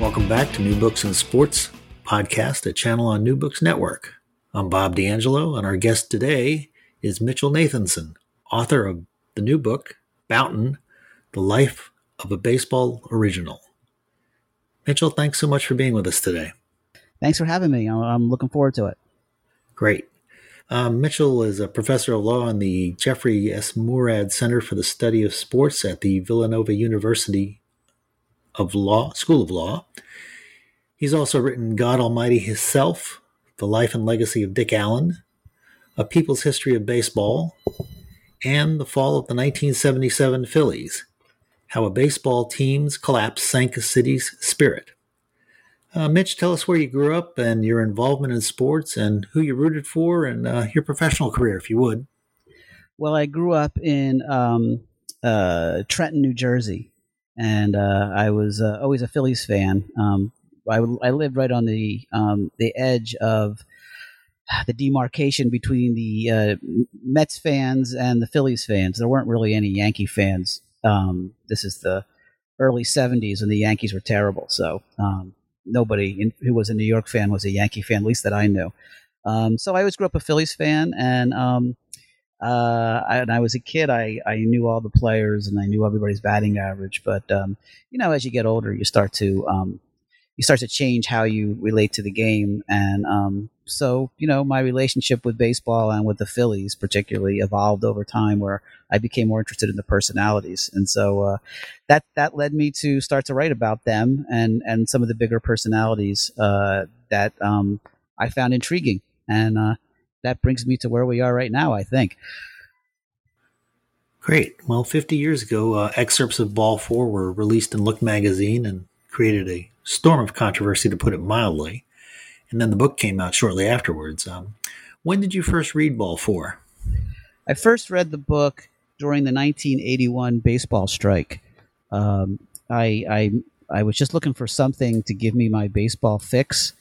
Welcome back to New Books and Sports podcast, a channel on New Books Network. I'm Bob D'Angelo, and our guest today is Mitchell Nathanson, author of the new book, Bouton The Life of a Baseball Original. Mitchell, thanks so much for being with us today. Thanks for having me. I'm looking forward to it. Great. Um, Mitchell is a professor of law in the Jeffrey S. Moorad Center for the Study of Sports at the Villanova University of Law, School of Law. He's also written God Almighty Himself, The Life and Legacy of Dick Allen, A People's History of Baseball, and The Fall of the 1977 Phillies, How a Baseball Team's Collapse Sank a City's Spirit. Uh, Mitch, tell us where you grew up and your involvement in sports and who you rooted for and uh, your professional career, if you would. Well, I grew up in um, uh, Trenton, New Jersey, and uh, I was uh, always a Phillies fan. Um, I, I, lived right on the um, the edge of the demarcation between the uh, Mets fans and the Phillies fans. There weren't really any Yankee fans. Um, this is the early '70s when the Yankees were terrible, so um, nobody in, who was a New York fan was a Yankee fan, at least that I knew. Um, so I always grew up a Phillies fan, and um, uh, I, and I was a kid, I, I knew all the players and I knew everybody's batting average. But um, you know, as you get older, you start to um, you start to change how you relate to the game. And um, so, you know, my relationship with baseball and with the Phillies, particularly, evolved over time, where I became more interested in the personalities. And so uh, that that led me to start to write about them and and some of the bigger personalities uh, that um, I found intriguing. And uh, that brings me to where we are right now, I think. Great. Well, 50 years ago, uh, excerpts of Ball 4 were released in Look magazine and created a storm of controversy, to put it mildly. And then the book came out shortly afterwards. Um, when did you first read Ball 4? I first read the book during the 1981 baseball strike. Um, I, I, I was just looking for something to give me my baseball fix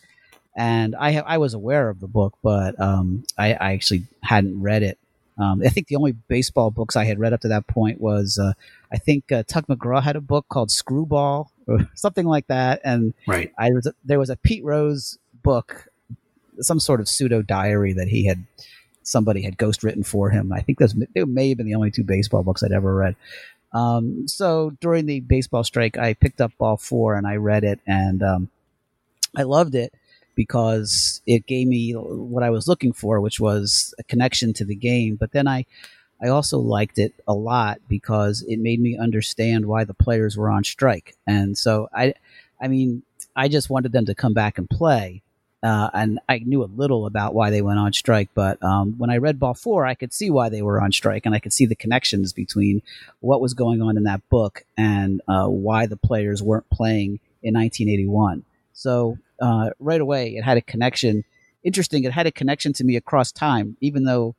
and I have I was aware of the book, but um, I, I, actually hadn't read it. Um, I think the only baseball books I had read up to that point was uh, I think uh, Tug McGraw had a book called Screwball or something like that, and right. I was there was a Pete Rose book, some sort of pseudo diary that he had somebody had ghost written for him. I think those they may have been the only two baseball books I'd ever read. Um, so during the baseball strike, I picked up Ball Four and I read it, and um, I loved it because it gave me what I was looking for, which was a connection to the game. But then I, I also liked it a lot because it made me understand why the players were on strike. And so I, I mean, I just wanted them to come back and play. Uh, and I knew a little about why they went on strike, but um, when I read Ball Four, I could see why they were on strike, and I could see the connections between what was going on in that book and uh, why the players weren't playing in 1981. So uh, right away it had a connection. Interesting, it had a connection to me across time, even though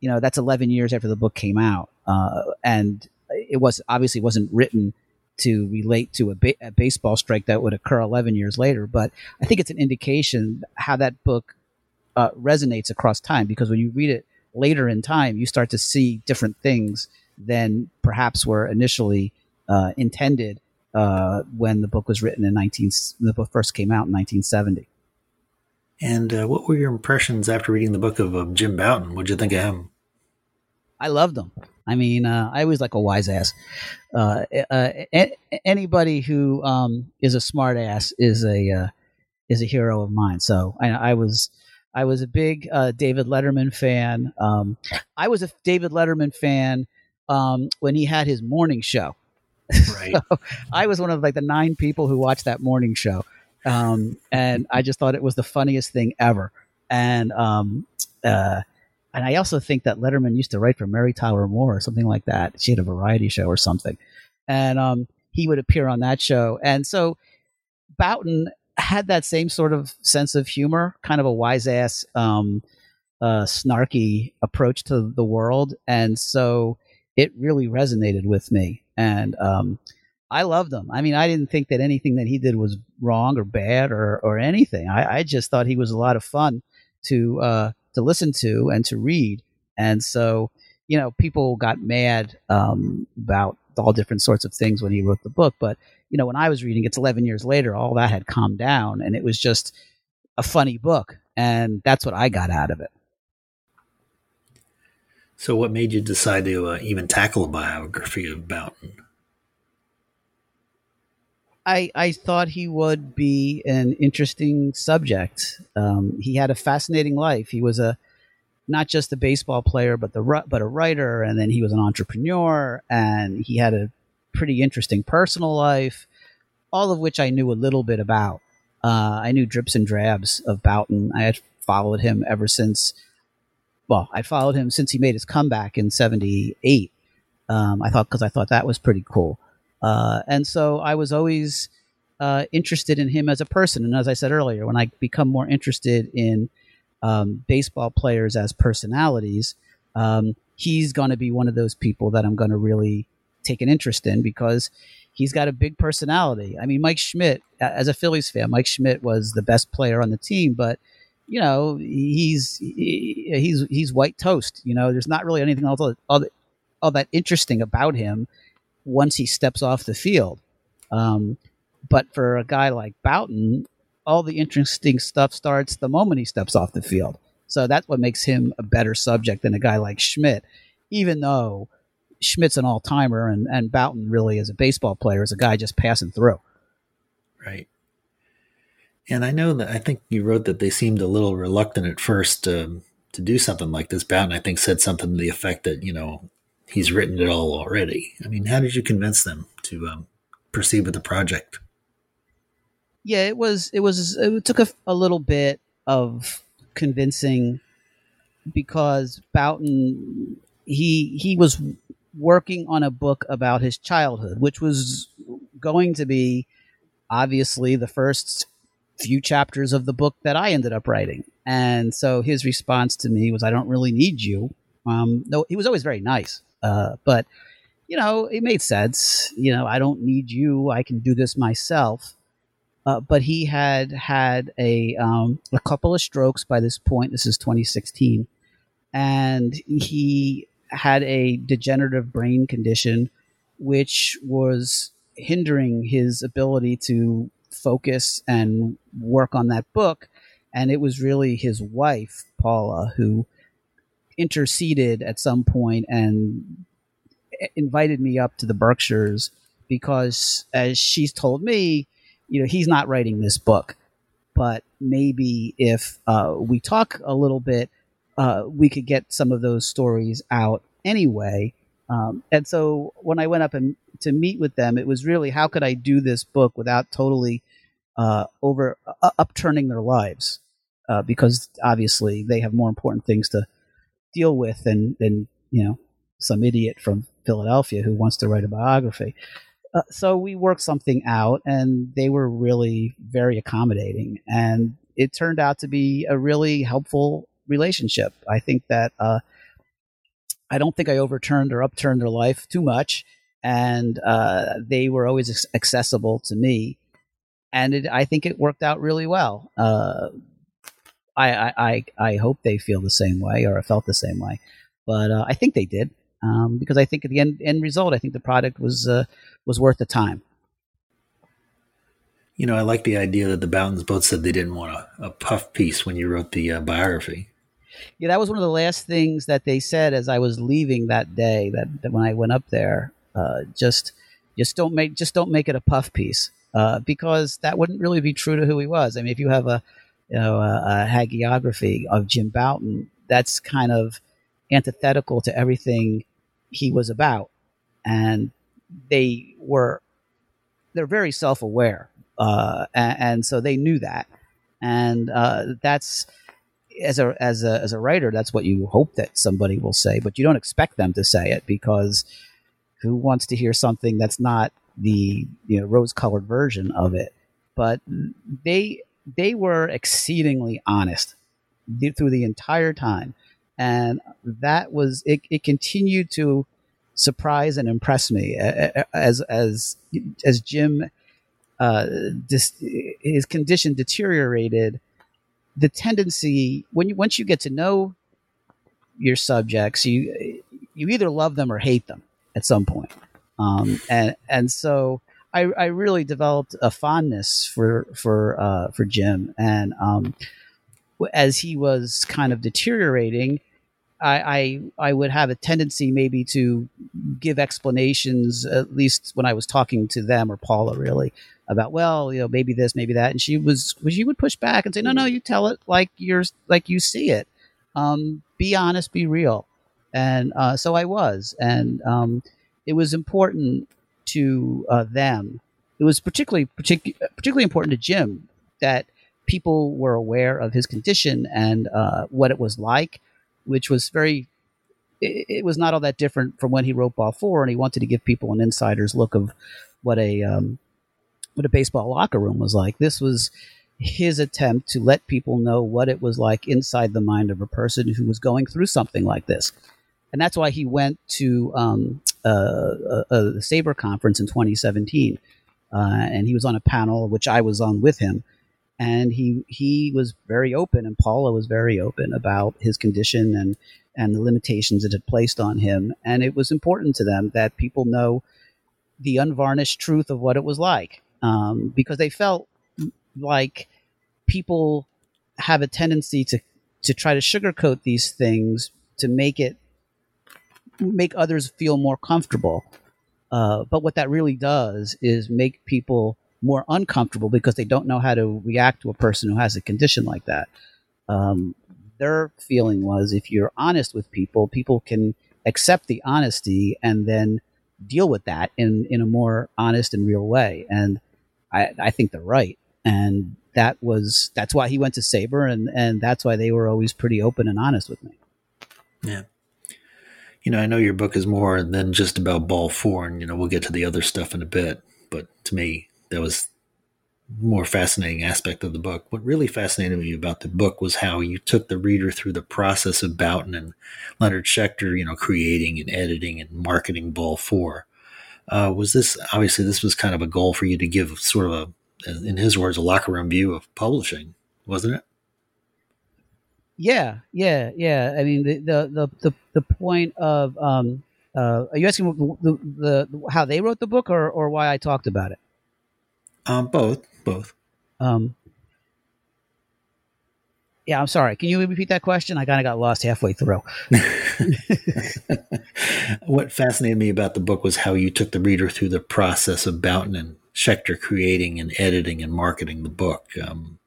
you know that's 11 years after the book came out, uh, and it was obviously wasn't written to relate to a, ba- a, baseball strike that would occur 11 years later. But I think it's an indication how that book uh, resonates across time because when you read it later in time, you start to see different things than perhaps were initially uh, intended uh, when the book was written in 19 the book first came out in 1970 and uh, what were your impressions after reading the book of, of jim bouton what'd you think of him i loved him I mean, uh, I always like a wise ass. Uh, uh, a- anybody who um, is a smart ass is a uh, is a hero of mine. So I, I was I was a big uh, David Letterman fan. Um, I was a David Letterman fan um, when he had his morning show. Right. so I was one of like the nine people who watched that morning show, um, and I just thought it was the funniest thing ever. And um, uh, and I also think that Letterman used to write for Mary Tyler Moore or something like that. She had a variety show or something, and um, he would appear on that show. And so Bouton had that same sort of sense of humor, kind of a wise ass, um, uh, snarky approach to the world, and so it really resonated with me. And um, I loved him. I mean, I didn't think that anything that he did was wrong or bad or or anything. I, I just thought he was a lot of fun to uh, to listen to and to read. And so, you know, people got mad um, about all different sorts of things when he wrote the book. But you know, when I was reading, it's 11 years later, all that had calmed down, and it was just a funny book, and that's what I got out of it. So, what made you decide to uh, even tackle a biography of Bouton? I, I thought he would be an interesting subject. Um, he had a fascinating life. He was a not just a baseball player, but the but a writer, and then he was an entrepreneur, and he had a pretty interesting personal life, all of which I knew a little bit about. Uh, I knew drips and drabs of Bouton. I had followed him ever since. Well, I followed him since he made his comeback in '78. Um, I thought because I thought that was pretty cool. Uh, and so I was always uh, interested in him as a person. And as I said earlier, when I become more interested in um, baseball players as personalities, um, he's going to be one of those people that I'm going to really take an interest in because he's got a big personality. I mean, Mike Schmidt, as a Phillies fan, Mike Schmidt was the best player on the team, but you know, he's he's he's white toast. You know, there's not really anything all, all, all that interesting about him once he steps off the field. Um, but for a guy like Bouton, all the interesting stuff starts the moment he steps off the field. So that's what makes him a better subject than a guy like Schmidt, even though Schmidt's an all timer and, and Bouton really is a baseball player, is a guy just passing through. Right. And I know that I think you wrote that they seemed a little reluctant at first um, to do something like this. Bouton, I think, said something to the effect that, you know, he's written it all already. I mean, how did you convince them to um, proceed with the project? Yeah, it was. It was. It took a, a little bit of convincing because Bouton he he was working on a book about his childhood, which was going to be obviously the first few chapters of the book that I ended up writing. And so his response to me was, "I don't really need you." Um, no, he was always very nice. Uh, but you know, it made sense. You know, I don't need you. I can do this myself. Uh, but he had had a um, a couple of strokes by this point. This is 2016, and he had a degenerative brain condition, which was hindering his ability to focus and work on that book. And it was really his wife, Paula, who interceded at some point and invited me up to the Berkshires because, as she's told me, you know, he's not writing this book, but maybe if uh, we talk a little bit, uh, we could get some of those stories out anyway. Um, and so when I went up and to meet with them, it was really how could I do this book without totally uh, over uh, upturning their lives, uh, because obviously they have more important things to deal with than than you know some idiot from Philadelphia who wants to write a biography. Uh, so we worked something out, and they were really very accommodating, and it turned out to be a really helpful relationship. I think that uh, I don't think I overturned or upturned their life too much, and uh, they were always accessible to me, and it, I think it worked out really well. Uh, I, I, I hope they feel the same way or felt the same way, but uh, I think they did um, because I think at the end, end result, I think the product was uh, was worth the time. You know, I like the idea that the Boutons both said they didn't want a, a puff piece when you wrote the uh, biography. Yeah, that was one of the last things that they said as I was leaving that day. That, that when I went up there, uh, just just don't make just don't make it a puff piece uh, because that wouldn't really be true to who he was. I mean, if you have a you know a, a hagiography of Jim Bouton, that's kind of antithetical to everything he was about, and they were they're very self aware, uh, and, and, so they knew that, and uh, that's as a as a as a writer, that's what you hope that somebody will say, but you don't expect them to say it because who wants to hear something that's not the you know rose colored version of it? But they they were exceedingly honest through the entire time, and that was it. It continued to surprise and impress me as as as Jim uh, dis, his condition deteriorated the tendency when you once you get to know your subjects, you you either love them or hate them at some point. Um, and and so I, I really developed a fondness for for uh, for Jim, and um, as he was kind of deteriorating, I, I, I would have a tendency maybe to give explanations, at least when I was talking to them or Paula, really about well, you know, maybe this, maybe that, and she was she would push back and say, no, no, you tell it like you're like you see it. Um, be honest, be real, and uh, so I was, and um, it was important to uh, them. It was particularly partic- particularly important to Jim that people were aware of his condition and uh, what it was like which was very it, it, was not all that different from when he wrote Ball Four, and he wanted to give people an insider's look of what a um, what a baseball locker room was like. This was his attempt to let people know what it was like inside the mind of a person who was going through something like this, and that's why he went to um, uh, a, a SABR conference in 2017, uh, and he was on a panel which I was on with him and he he was very open, and Paula was very open about his condition and and the limitations it had placed on him. And it was important to them that people know the unvarnished truth of what it was like, um, because they felt like people have a tendency to to try to sugarcoat these things to make it make others feel more comfortable. Uh, but what that really does is make people more uncomfortable because they don't know how to react to a person who has a condition like that. Um, their feeling was if you're honest with people, people can accept the honesty and then deal with that in, in a more honest and real way. And I, I think they're right. And that was that's why he went to SABR and, and that's why they were always pretty open and honest with me. Yeah. You know, I know your book is more than just about ball four, and you know, we'll get to the other stuff in a bit. But to me, that was more fascinating aspect of the book. What really fascinated me about the book was how you took the reader through the process of Bouton and Leonard Schechter, you know, creating and editing and marketing Ball Four. Uh, was this obviously this was kind of a goal for you to give sort of a, in his words, a locker room view of publishing, wasn't it? Yeah, yeah, yeah. I mean, the the the the, the point of um, uh, are you asking the, the, the how they wrote the book or or why I talked about it? Um, both, both. Um, yeah, I'm sorry. Can you repeat that question? I kind of got lost halfway through. what fascinated me about the book was how you took the reader through the process of Bouton and Schechter creating and editing and marketing the book. Um,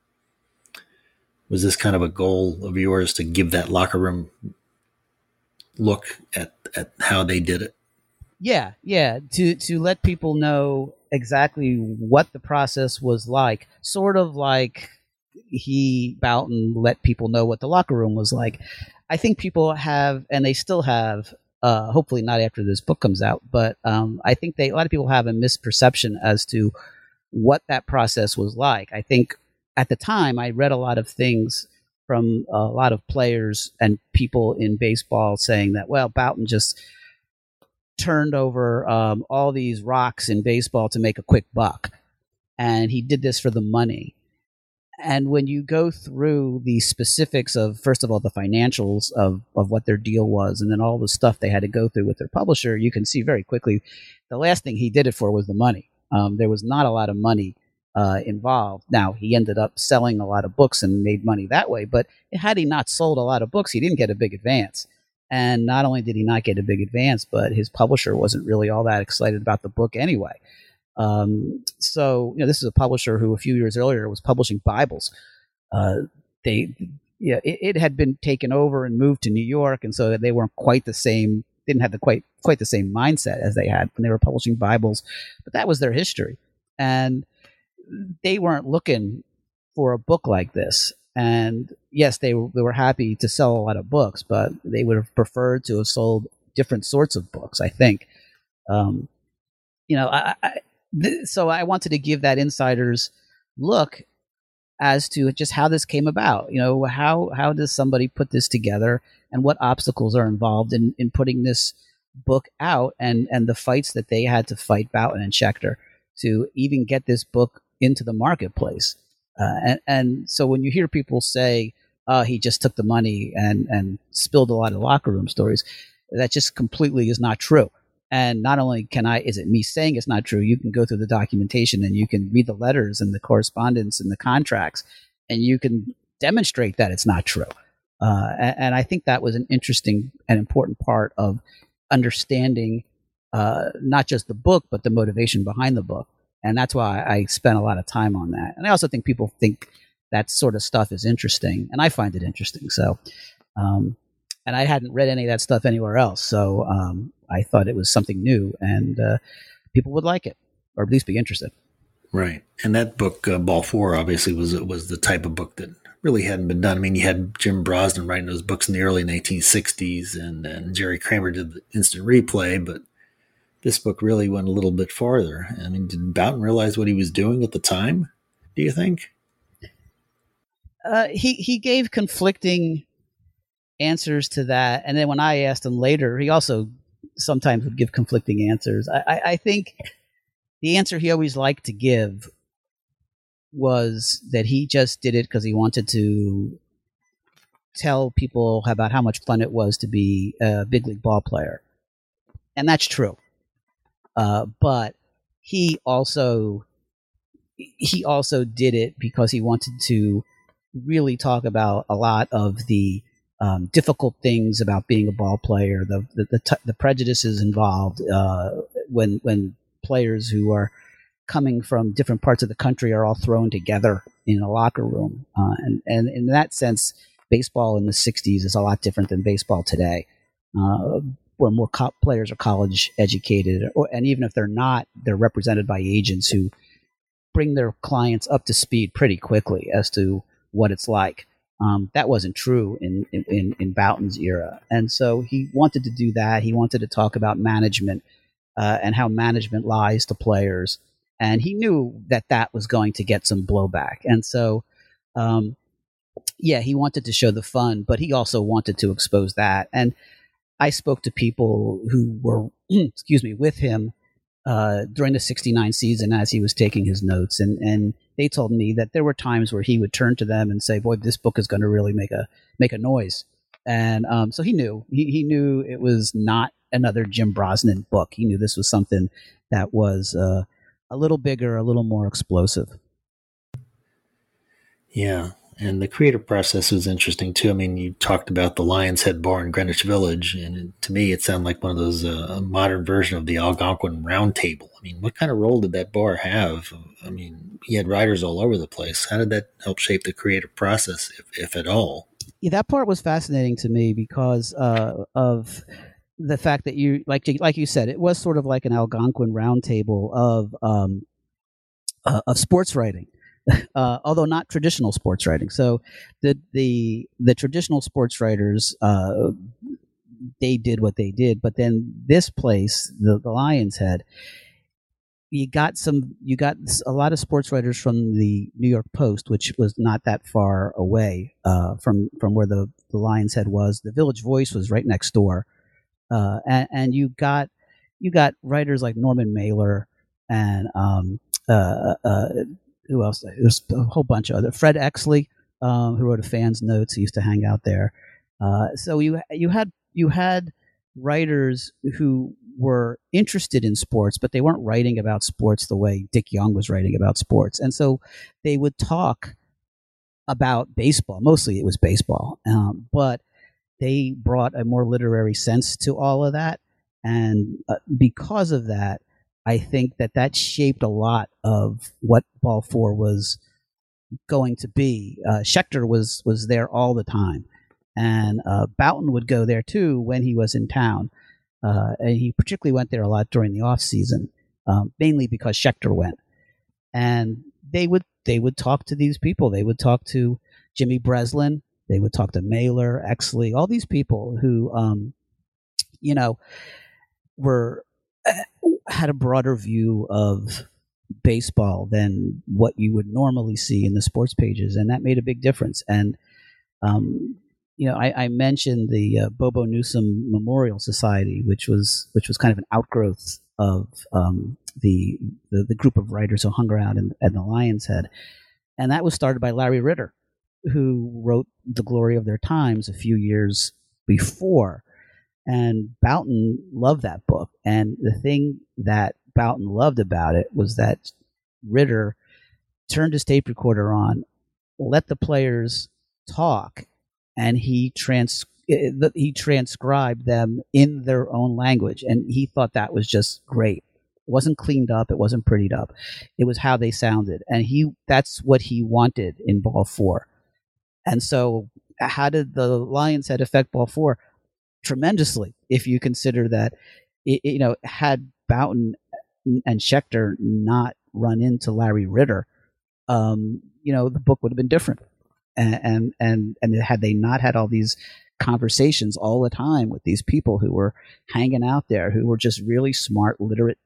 was this kind of a goal of yours to give that locker room look at, at how they did it? Yeah, yeah. To to let people know exactly what the process was like, sort of like he Bouton let people know what the locker room was like. I think people have, and they still have. Uh, hopefully not after this book comes out, but um, I think they a lot of people have a misperception as to what that process was like. I think at the time I read a lot of things from a lot of players and people in baseball saying that well Bouton just turned over um, all these rocks in baseball to make a quick buck. And he did this for the money. And when you go through the specifics of, first of all, the financials of, of what their deal was, and then all the stuff they had to go through with their publisher, you can see very quickly the last thing he did it for was the money. Um, there was not a lot of money uh, involved. Now he ended up selling a lot of books and made money that way, but had he not sold a lot of books, he didn't get a big advance. And not only did he not get a big advance, but his publisher wasn't really all that excited about the book anyway. Um, so, you know, this is a publisher who a few years earlier was publishing Bibles. Uh, they, yeah, it, it, had been taken over and moved to New York, and so they weren't quite the same. Didn't have the quite quite the same mindset as they had when they were publishing Bibles, but that was their history, and they weren't looking for a book like this. And yes, they were, they were happy to sell a lot of books, but they would have preferred to have sold different sorts of books. I think, um, you know, I, I th- so I wanted to give that insider's look as to just how this came about. You know, how how does somebody put this together, and what obstacles are involved in in putting this book out, and and the fights that they had to fight Bouton and Schechter to even get this book into the marketplace. Uh, and and so when you hear people say, "Oh, he just took the money and and spilled a lot of locker room stories," that just completely is not true. And not only can I, is it me saying it's not true? You can go through the documentation and you can read the letters and the correspondence and the contracts, and you can demonstrate that it's not true. Uh, and, and, I think that was an interesting and important part of understanding uh, not just the book, but the motivation behind the book. And that's why I spent a lot of time on that. And I also think people think that sort of stuff is interesting, and I find it interesting. So, um, and I hadn't read any of that stuff anywhere else. So um, I thought it was something new, and uh, people would like it, or at least be interested. Right, and that book, uh, Four, obviously was was the type of book that really hadn't been done. I mean, you had Jim Brosnan writing those books in the early 1960s, and, and Jerry Kramer did the instant replay, but this book really went a little bit farther. I mean, did Bouton realize what he was doing at the time? Do you think? Uh, he he gave conflicting answers to that. And then when I asked him later, he also sometimes would give conflicting answers. I, I, I think the answer he always liked to give was that he just did it because he wanted to tell people about how much fun it was to be a big league ball player. And that's true. Uh, but he also he also did it because he wanted to really talk about a lot of the um, difficult things about being a ball player, the the, the, t- the prejudices involved uh, when when players who are coming from different parts of the country are all thrown together in a locker room, uh, and and in that sense, baseball in the '60s is a lot different than baseball today, uh, where more co- players are college educated, or, and even if they're not, they're represented by agents who bring their clients up to speed pretty quickly as to what it's like. Um, that wasn't true in, in, in Bouton's era. And so he wanted to do that. He wanted to talk about management uh, and how management lies to players. And he knew that that was going to get some blowback. And so, um, yeah, he wanted to show the fun, but he also wanted to expose that. And I spoke to people who were, excuse me, with him uh, during the 69 season as he was taking his notes. And, and they told me that there were times where he would turn to them and say, "Boy, this book is going to really make a make a noise." And um, so he knew he, he knew it was not another Jim Brosnan book. He knew this was something that was uh, a little bigger, a little more explosive. Yeah, and the creative process was interesting too. I mean, you talked about the Lion's Head Bar in Greenwich Village, and to me, it sounded like one of those uh, modern version of the Algonquin Round Table. I mean, what kind of role did that bar have? I mean, he had writers all over the place. How did that help shape the creative process, if, if at all? Yeah, that part was fascinating to me because uh, of the fact that you, like, like you said, it was sort of like an Algonquin Round Table of um, uh, of sports writing uh, although not traditional sports writing. So the the the traditional sports writers uh, they did what they did, but then this place, the, the Lions Head, you got some you got a lot of sports writers from the New York Post, which was not that far away uh, from from where the the Lions Head was. The Village Voice was right next door, uh, and, and you got you got writers like Norman Mailer and um, uh, uh who else? There's a whole bunch of other. Fred Exley, um, who wrote a fans notes. He used to hang out there. Uh, so you you had you had writers who were interested in sports, but they weren't writing about sports the way Dick Young was writing about sports. And so they would talk about baseball. Mostly it was baseball. Um, but they brought a more literary sense to all of that. And uh, because of that, I think that that shaped a lot of what Ball Four was going to be. Uh, Schechter was was there all the time, and uh, Bouton would go there too when he was in town. Uh, and he particularly went there a lot during the off season, um, mainly because Schechter went. And they would they would talk to these people. They would talk to Jimmy Breslin. They would talk to Mailer, Exley, all these people who, um, you know, were had a broader view of baseball than what you would normally see in the sports pages, and that made a big difference. And um, you know, I, I mentioned the uh, Bobo Newsom Memorial Society, which was which was kind of an outgrowth of um, the, the, the group of writers who hung around in, in the Lion's Head, and that was started by Larry Ritter, who wrote The Glory of Their Times a few years before. And Bouton loved that book. And the thing that Bouton loved about it was that Ritter turned his tape recorder on, let the players talk, and he trans eh, he transcribed them in their own language, and he thought that was just great. It wasn't cleaned up, it wasn't prettied up. It was how they sounded, and he that's what he wanted in Ball Four. And so, how did the Lions head affect Ball Four? Tremendously, if you consider that, it, you know, had Bouton and Schechter not run into Larry Ritter, um, you know, the book would have been different. And and and had they not had all these conversations all the time with these people who were hanging out there who were just really smart literate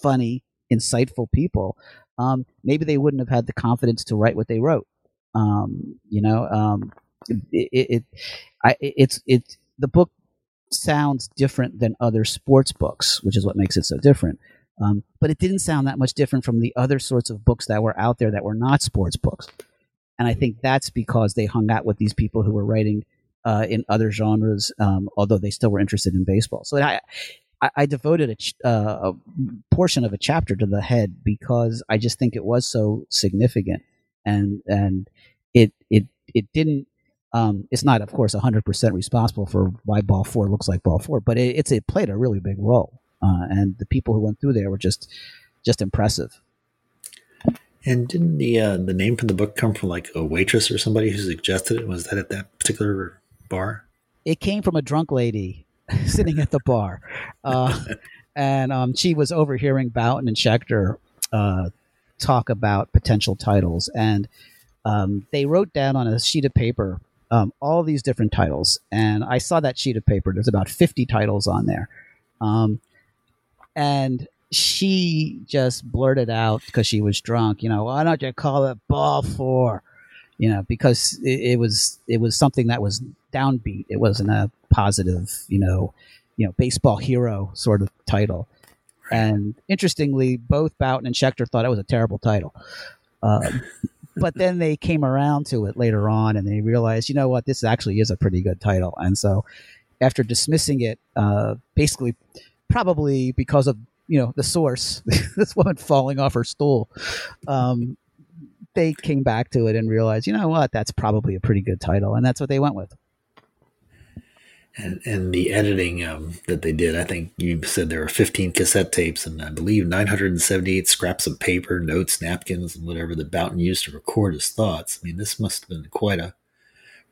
funny insightful people um, maybe they wouldn't have had the confidence to write what they wrote. Um, you know um, it, it, it I, it's it's the book sounds different than other sports books which is what makes it so different um, but it didn't sound that much different from the other sorts of books that were out there that were not sports books and I think that's because they hung out with these people who were writing uh, in other genres, um, although they still were interested in baseball. So I, I, I devoted a, ch- uh, a, portion of a chapter to the head because I just think it was so significant, and and it it it didn't. Um, it's not, of course, 100% responsible for why Ball Four looks like Ball Four, but it, it's it played a really big role, uh, and the people who went through there were just just impressive. And didn't the uh, the name from the book come from like a waitress or somebody who suggested it? Was that at that particular bar? It came from a drunk lady sitting at the bar, uh, and um, she was overhearing Bouton and Schechter uh, talk about potential titles, and um, they wrote down on a sheet of paper um, all these different titles, and I saw that sheet of paper. There's about 50 titles on there, um, and she just blurted out because she was drunk, you know, why don't you call it ball four? You know, because it, it, was it was something that was downbeat. It wasn't a positive, you know, you know, baseball hero sort of title. And interestingly, both Bouton and Schechter thought it was a terrible title. Uh, but then they came around to it later on and they realized, you know what, this actually is a pretty good title. And so after dismissing it, uh, basically, probably because of you know the source this woman falling off her stool um, they came back to it and realized you know what? That's probably a pretty good title. And that's what they went with and, and the editing um, that they did i think you said there were 15 cassette tapes and i believe 978 scraps of paper notes napkins and whatever that bouton used to record his thoughts i mean this must have been quite a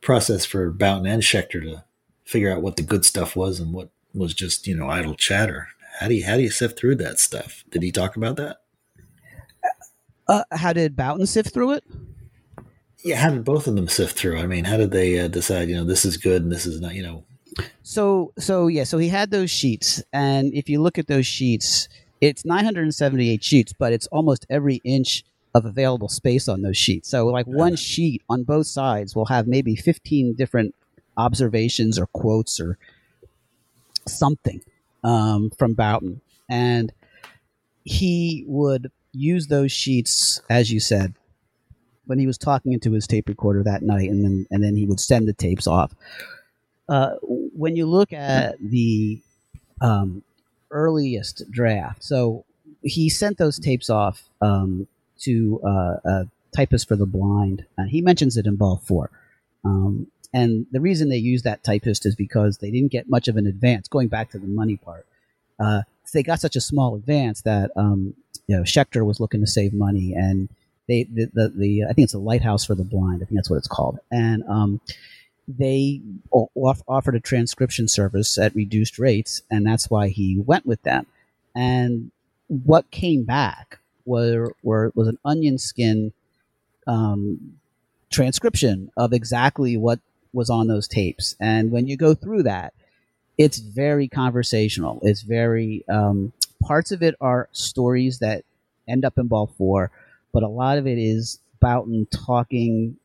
process for bouton and schechter to figure out what the good stuff was and what was just you know idle chatter how do you how do you sift through that stuff? Did he talk about that? Uh, how did Bouton sift through it? Yeah, how did both of them sift through? I mean, how did they uh, decide? You know, this is good and this is not. You know. So so yeah, so he had those sheets, and if you look at those sheets, it's 978 sheets, but it's almost every inch of available space on those sheets. So like one sheet on both sides will have maybe 15 different observations or quotes or something um, from Bouton, and he would use those sheets, as you said, when he was talking into his tape recorder that night, and then and then he would send the tapes off. Uh, when you look at the um, earliest draft, so he sent those tapes off um, to uh, a typist for the blind. Uh, he mentions it in Ball 4. Um, and the reason they use that typist is because they didn't get much of an advance, going back to the money part. Uh, they got such a small advance that um, you know Schechter was looking to save money, and they the, the, the I think it's a lighthouse for the blind. I think that's what it's called, and um, they off, offered a transcription service at reduced rates, and that's why he went with them. And what came back were, were was an onion skin um, transcription of exactly what was on those tapes. And when you go through that, it's very conversational. It's very um, parts of it are stories that end up in ball four, but a lot of it is Bouton talking,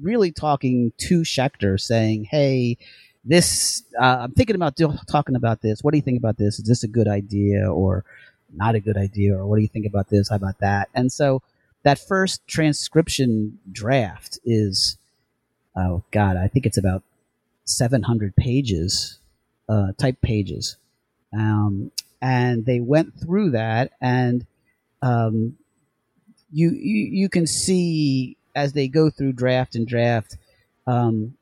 really talking to Schechter, saying, "Hey, this uh, I'm thinking about do- talking about this. What do you think about this? Is this a good idea or not a good idea? Or what do you think about this? How about that?" And so that first transcription draft is oh god, I think it's about 700 pages, uh, type pages. Um, and they went through that and um, you, you you can see as they go through draft and draft um,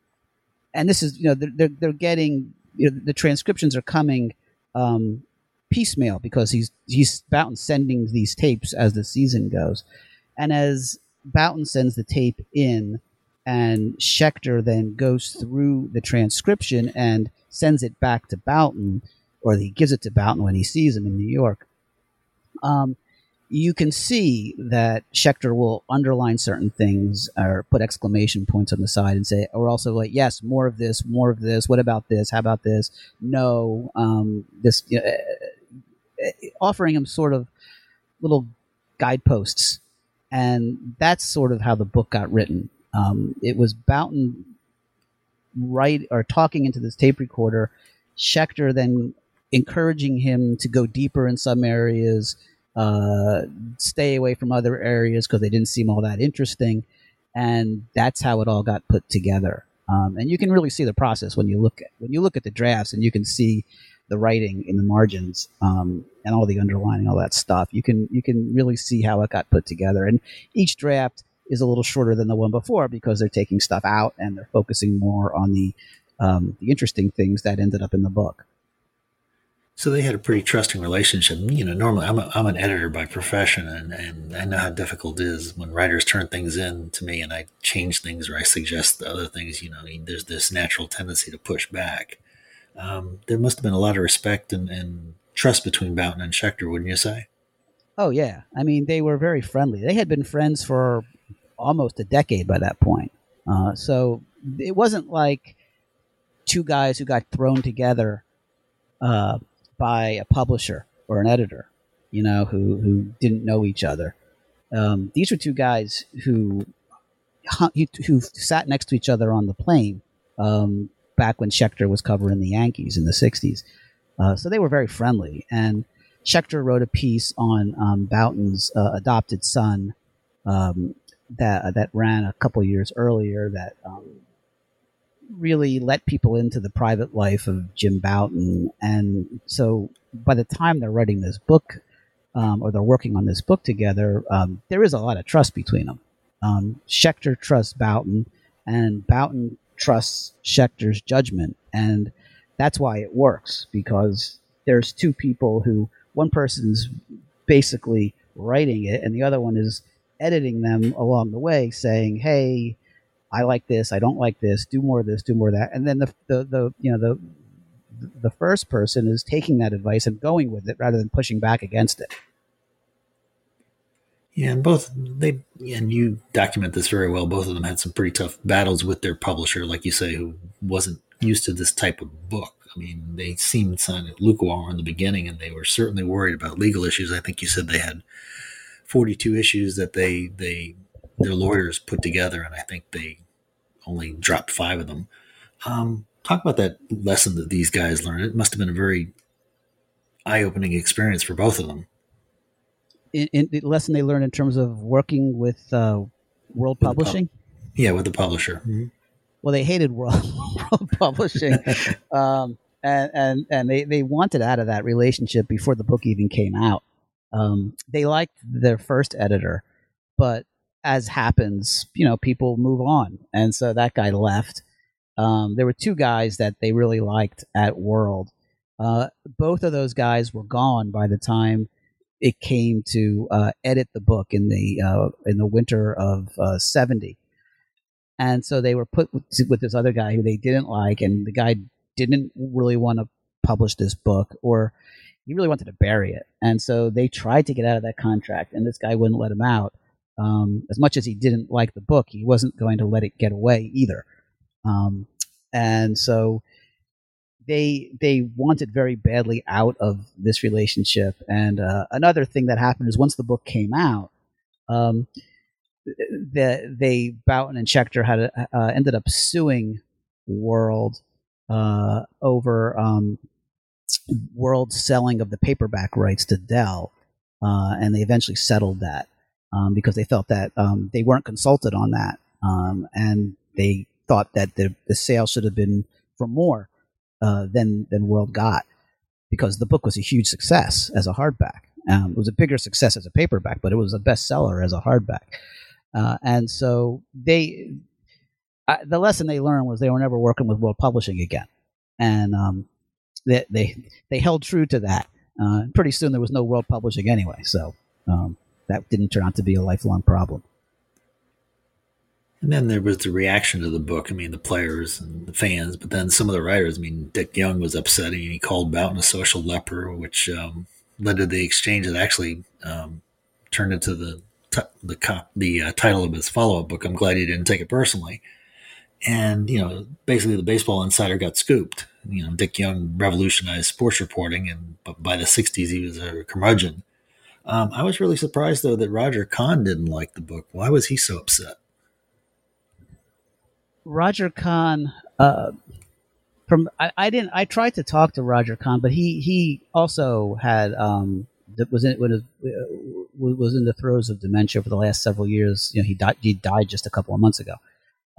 and this is you know they're, they're, getting you know, the transcriptions are coming um, piecemeal because he's he's Bouton sending these tapes as the season goes and as Bouton sends the tape in and Schechter then goes through the transcription and sends it back to Bouton, or he gives it to Bouton when he sees him in New York. Um, you can see that Schechter will underline certain things or put exclamation points on the side and say, or also like, yes, more of this, more of this. What about this? How about this? No, um, this, you know, uh, offering him sort of little guideposts. And that's sort of how the book got written. Um, it was Bouton right or talking into this tape recorder, Schechter then encouraging him to go deeper in some areas, uh, stay away from other areas because they didn't seem all that interesting, and that's how it all got put together. Um, and you can really see the process when you look at when you look at the drafts, and you can see the writing in the margins um, and all the underlining, all that stuff. You can you can really see how it got put together, and each draft is a little shorter than the one before because they're taking stuff out and they're focusing more on the um, the interesting things that ended up in the book. So they had a pretty trusting relationship. You know, normally I'm, a, I'm an editor by profession, and, and I know how difficult it is when writers turn things in to me and I change things or I suggest other things. You know, there's this natural tendency to push back. Um, there must have been a lot of respect and, and trust between Bouton and Schechter, wouldn't you say? Oh yeah, I mean they were very friendly. They had been friends for almost a decade by that point. Uh, so it wasn't like two guys who got thrown together uh, by a publisher or an editor, you know, who who didn't know each other. Um, these were two guys who who sat next to each other on the plane um, back when Schechter was covering the Yankees in the '60s. Uh, so they were very friendly. And Schechter wrote a piece on um, Bouton's uh, adopted son um, that that ran a couple years earlier that um, really let people into the private life of Jim Bouton. And so by the time they're writing this book um, or they're working on this book together, um, there is a lot of trust between them. Um, Schechter trusts Bouton, and Bouton trusts Schechter's judgment, and that's why it works because there's two people who one person's basically writing it, and the other one is editing them along the way, saying, "Hey, I like this. I don't like this. Do more of this. Do more of that." And then the the, the you know the the first person is taking that advice and going with it rather than pushing back against it. Yeah, and both they and you document this very well. Both of them had some pretty tough battles with their publisher, like you say, who wasn't used to this type of book. I mean, they seemed kind of lukewarm in the beginning, and they were certainly worried about legal issues. I think you said they had 42 issues that they they their lawyers put together, and I think they only dropped five of them. Um, talk about that lesson that these guys learned. It must have been a very eye-opening experience for both of them. In, in the lesson they learned in terms of working with uh, World with Publishing. Pub- yeah, with the publisher. Mm-hmm. well, they hated World, World Publishing, um, and and and they they wanted out of that relationship before the book even came out. Um, they liked their first editor, but as happens, you know, people move on, and so that guy left. Um, there were two guys that they really liked at World. Uh, both of those guys were gone by the time it came to uh, edit the book in the uh, in the winter of '70, uh, and so they were put with, with this other guy who they didn't like, and the guy didn't really want to publish this book, or he really wanted to bury it, and so they tried to get out of that contract, and this guy wouldn't let him out. Um, as much as he didn't like the book, he wasn't going to let it get away either. Um, and so they they wanted very badly out of this relationship. And uh, another thing that happened is once the book came out, um, the, they Bouton and Shecter had uh, ended up suing World uh, over um, World selling of the paperback rights to Dell, uh, and they eventually settled that um, because they felt that um, they weren't consulted on that, um, and they thought that the, the sale should have been for more uh, than than World got because the book was a huge success as a hardback. Um, it was a bigger success as a paperback, but it was a bestseller as a hardback. Uh, and so they, the lesson they learned was they were never working with World Publishing again, and um, they, they they held true to that. Uh, pretty soon there was no World Publishing anyway, so um, that didn't turn out to be a lifelong problem. And then there was the reaction to the book. I mean, the players and the fans, but then some of the writers. I mean, Dick Young was upsetting. And he called Bouton a social leper, which um, led to the exchange that actually um, turned into the t- the the uh, title of his follow up book. I'm glad he didn't take it personally. And you know, basically, the baseball insider got scooped. You know, Dick Young revolutionized sports reporting, and but by the '60s, he was a curmudgeon. Um, I was really surprised though that Roger Kahn didn't like the book. Why was he so upset? Roger Kahn. Uh, from I, I, didn't. I tried to talk to Roger Kahn, but he he also had um was in was, uh, was in the throes of dementia for the last several years. You know, he died. He died just a couple of months ago.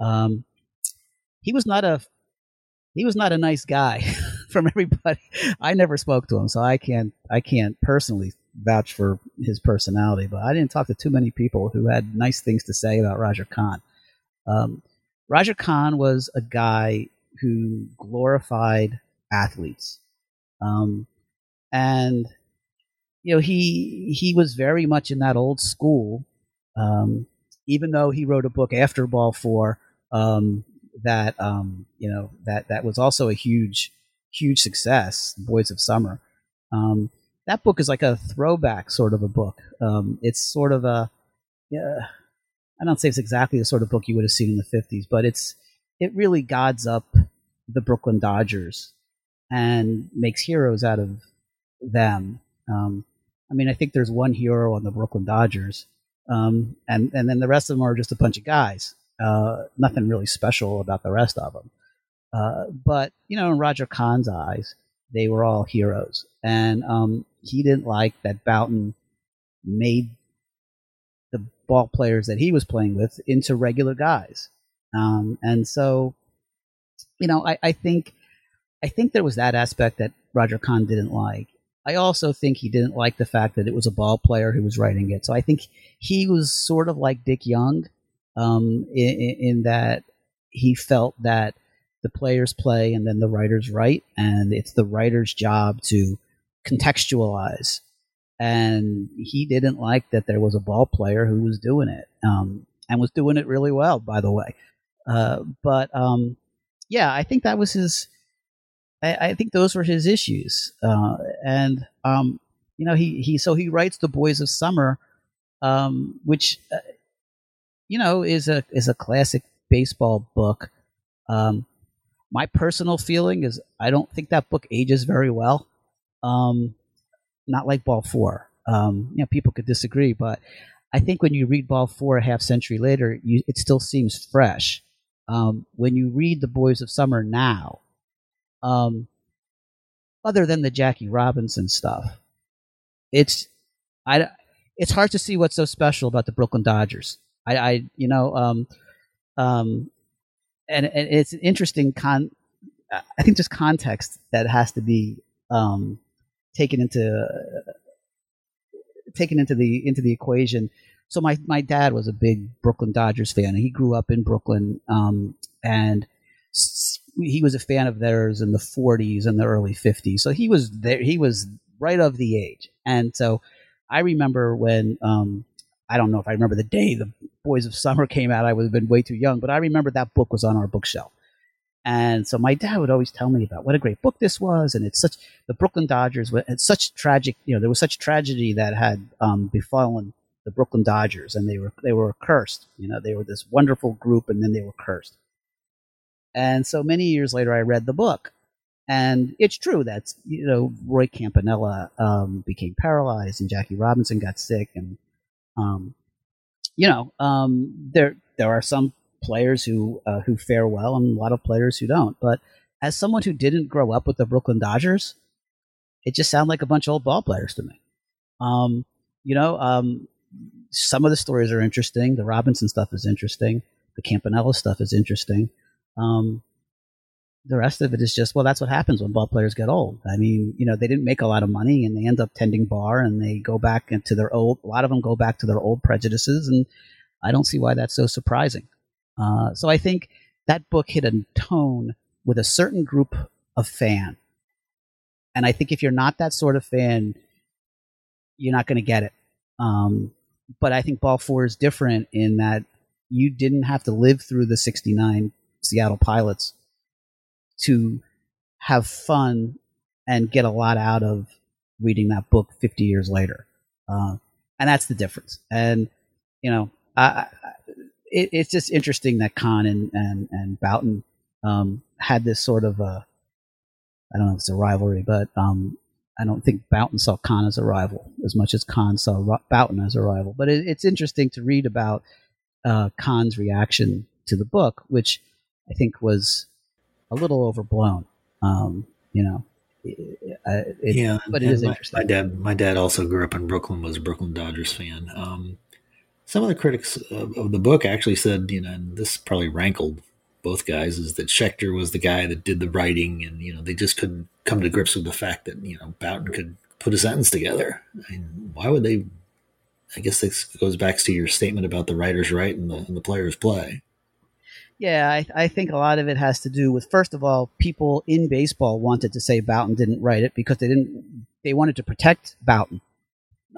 Um, he was not a he was not a nice guy from everybody. I never spoke to him, so I can't I can't personally vouch for his personality. But I didn't talk to too many people who had nice things to say about Roger Kahn. Um, Roger Kahn was a guy who glorified athletes. Um, and you know he he was very much in that old school um, even though he wrote a book after ball four um, that um, you know that that was also a huge huge success boys of summer um, that book is like a throwback sort of a book um, it's sort of a yeah, I don't say it's exactly the sort of book you would have seen in the 50s, but it's it really gods up the Brooklyn Dodgers and makes heroes out of them. Um, I mean, I think there's one hero on the Brooklyn Dodgers, um, and and then the rest of them are just a bunch of guys. Uh, nothing really special about the rest of them. Uh, but you know, in Roger Kahn's eyes, they were all heroes, and um, he didn't like that Bouton made the ball players that he was playing with into regular guys. Um, and so, you know, I, I think I think there was that aspect that Roger Kahn didn't like. I also think he didn't like the fact that it was a ball player who was writing it. So I think he was sort of like Dick Young um, in, in, that he felt that the players play and then the writers write, and it's the writer's job to contextualize and he didn't like that there was a ball player who was doing it um, and was doing it really well, by the way. Uh, but um, yeah, I think that was his. I, I think those were his issues, uh, and um, you know, he he so he writes the Boys of Summer, um, which uh, you know is a is a classic baseball book. Um, my personal feeling is I don't think that book ages very well. Um, not like Ball Four. Um, you know, people could disagree, but I think when you read Ball Four a half century later, you, it still seems fresh. Um, when you read The Boys of Summer now, um, other than the Jackie Robinson stuff, it's I it's hard to see what's so special about the Brooklyn Dodgers. I, I you know um, um, and, and it's an interesting con. I think just context that has to be um, taken into uh, taken into the into the equation. So my my dad was a big Brooklyn Dodgers fan. He grew up in Brooklyn, um, and he was a fan of theirs in the 40s and the early 50s. So he was there. He was right of the age, and so I remember when um, I don't know if I remember the day the Boys of Summer came out. I would have been way too young, but I remember that book was on our bookshelf. And so my dad would always tell me about what a great book this was, and it's such the Brooklyn Dodgers. It's such tragic, you know, there was such tragedy that had um, befallen the Brooklyn Dodgers, and they were they were cursed. You know, they were this wonderful group, and then they were cursed. And so many years later, I read the book, and it's true that you know Roy Campanella um, became paralyzed, and Jackie Robinson got sick, and um, you know um, there there are some players who uh, who fare well and a lot of players who don't. But as someone who didn't grow up with the Brooklyn Dodgers, it just sounded like a bunch of old ball players to me. Um, you know, um, some of the stories are interesting. The Robinson stuff is interesting. The Campanella stuff is interesting. Um, the rest of it is just well, that's what happens when ball players get old. I mean, you know, they didn't make a lot of money and they end up tending bar and they go back into their old. A lot of them go back to their old prejudices, and I don't see why that's so surprising. Uh, so I think that book hit a tone with a certain group of fan. And I think if you're not that sort of fan, you're not going to get it. Um, but I think Ball 4 is different in that you didn't have to live through the 69 Seattle Pilots to have fun and get a lot out of reading that book 50 years later. Uh, and that's the difference. And, you know, I, it, it's just interesting that Kahn and and and Bouton um, had this sort of a I don't know if it's a rivalry, but um, I don't think Bouton saw Kahn as a rival as much as Kahn saw Bouton as a rival. But it, it's interesting to read about uh, Kahn's reaction to the book, which I think was a little overblown. Um, you know, it, yeah, but it is my, interesting. My dad, my dad also grew up in Brooklyn, was a Brooklyn Dodgers fan. Um, some of the critics of, of, the book actually said, you know, and this probably rankled both guys, is that Shecter was the guy that did the writing, and you know they just couldn't come to grips with the fact that you know Bouton could put a sentence together. I mean, why would they? I guess this goes back to your statement about the writers right and the, and the players play. Yeah, I, I, think a lot of it has to do with first of all, people in baseball wanted to say Bouton didn't write it because they didn't. They wanted to protect Bouton.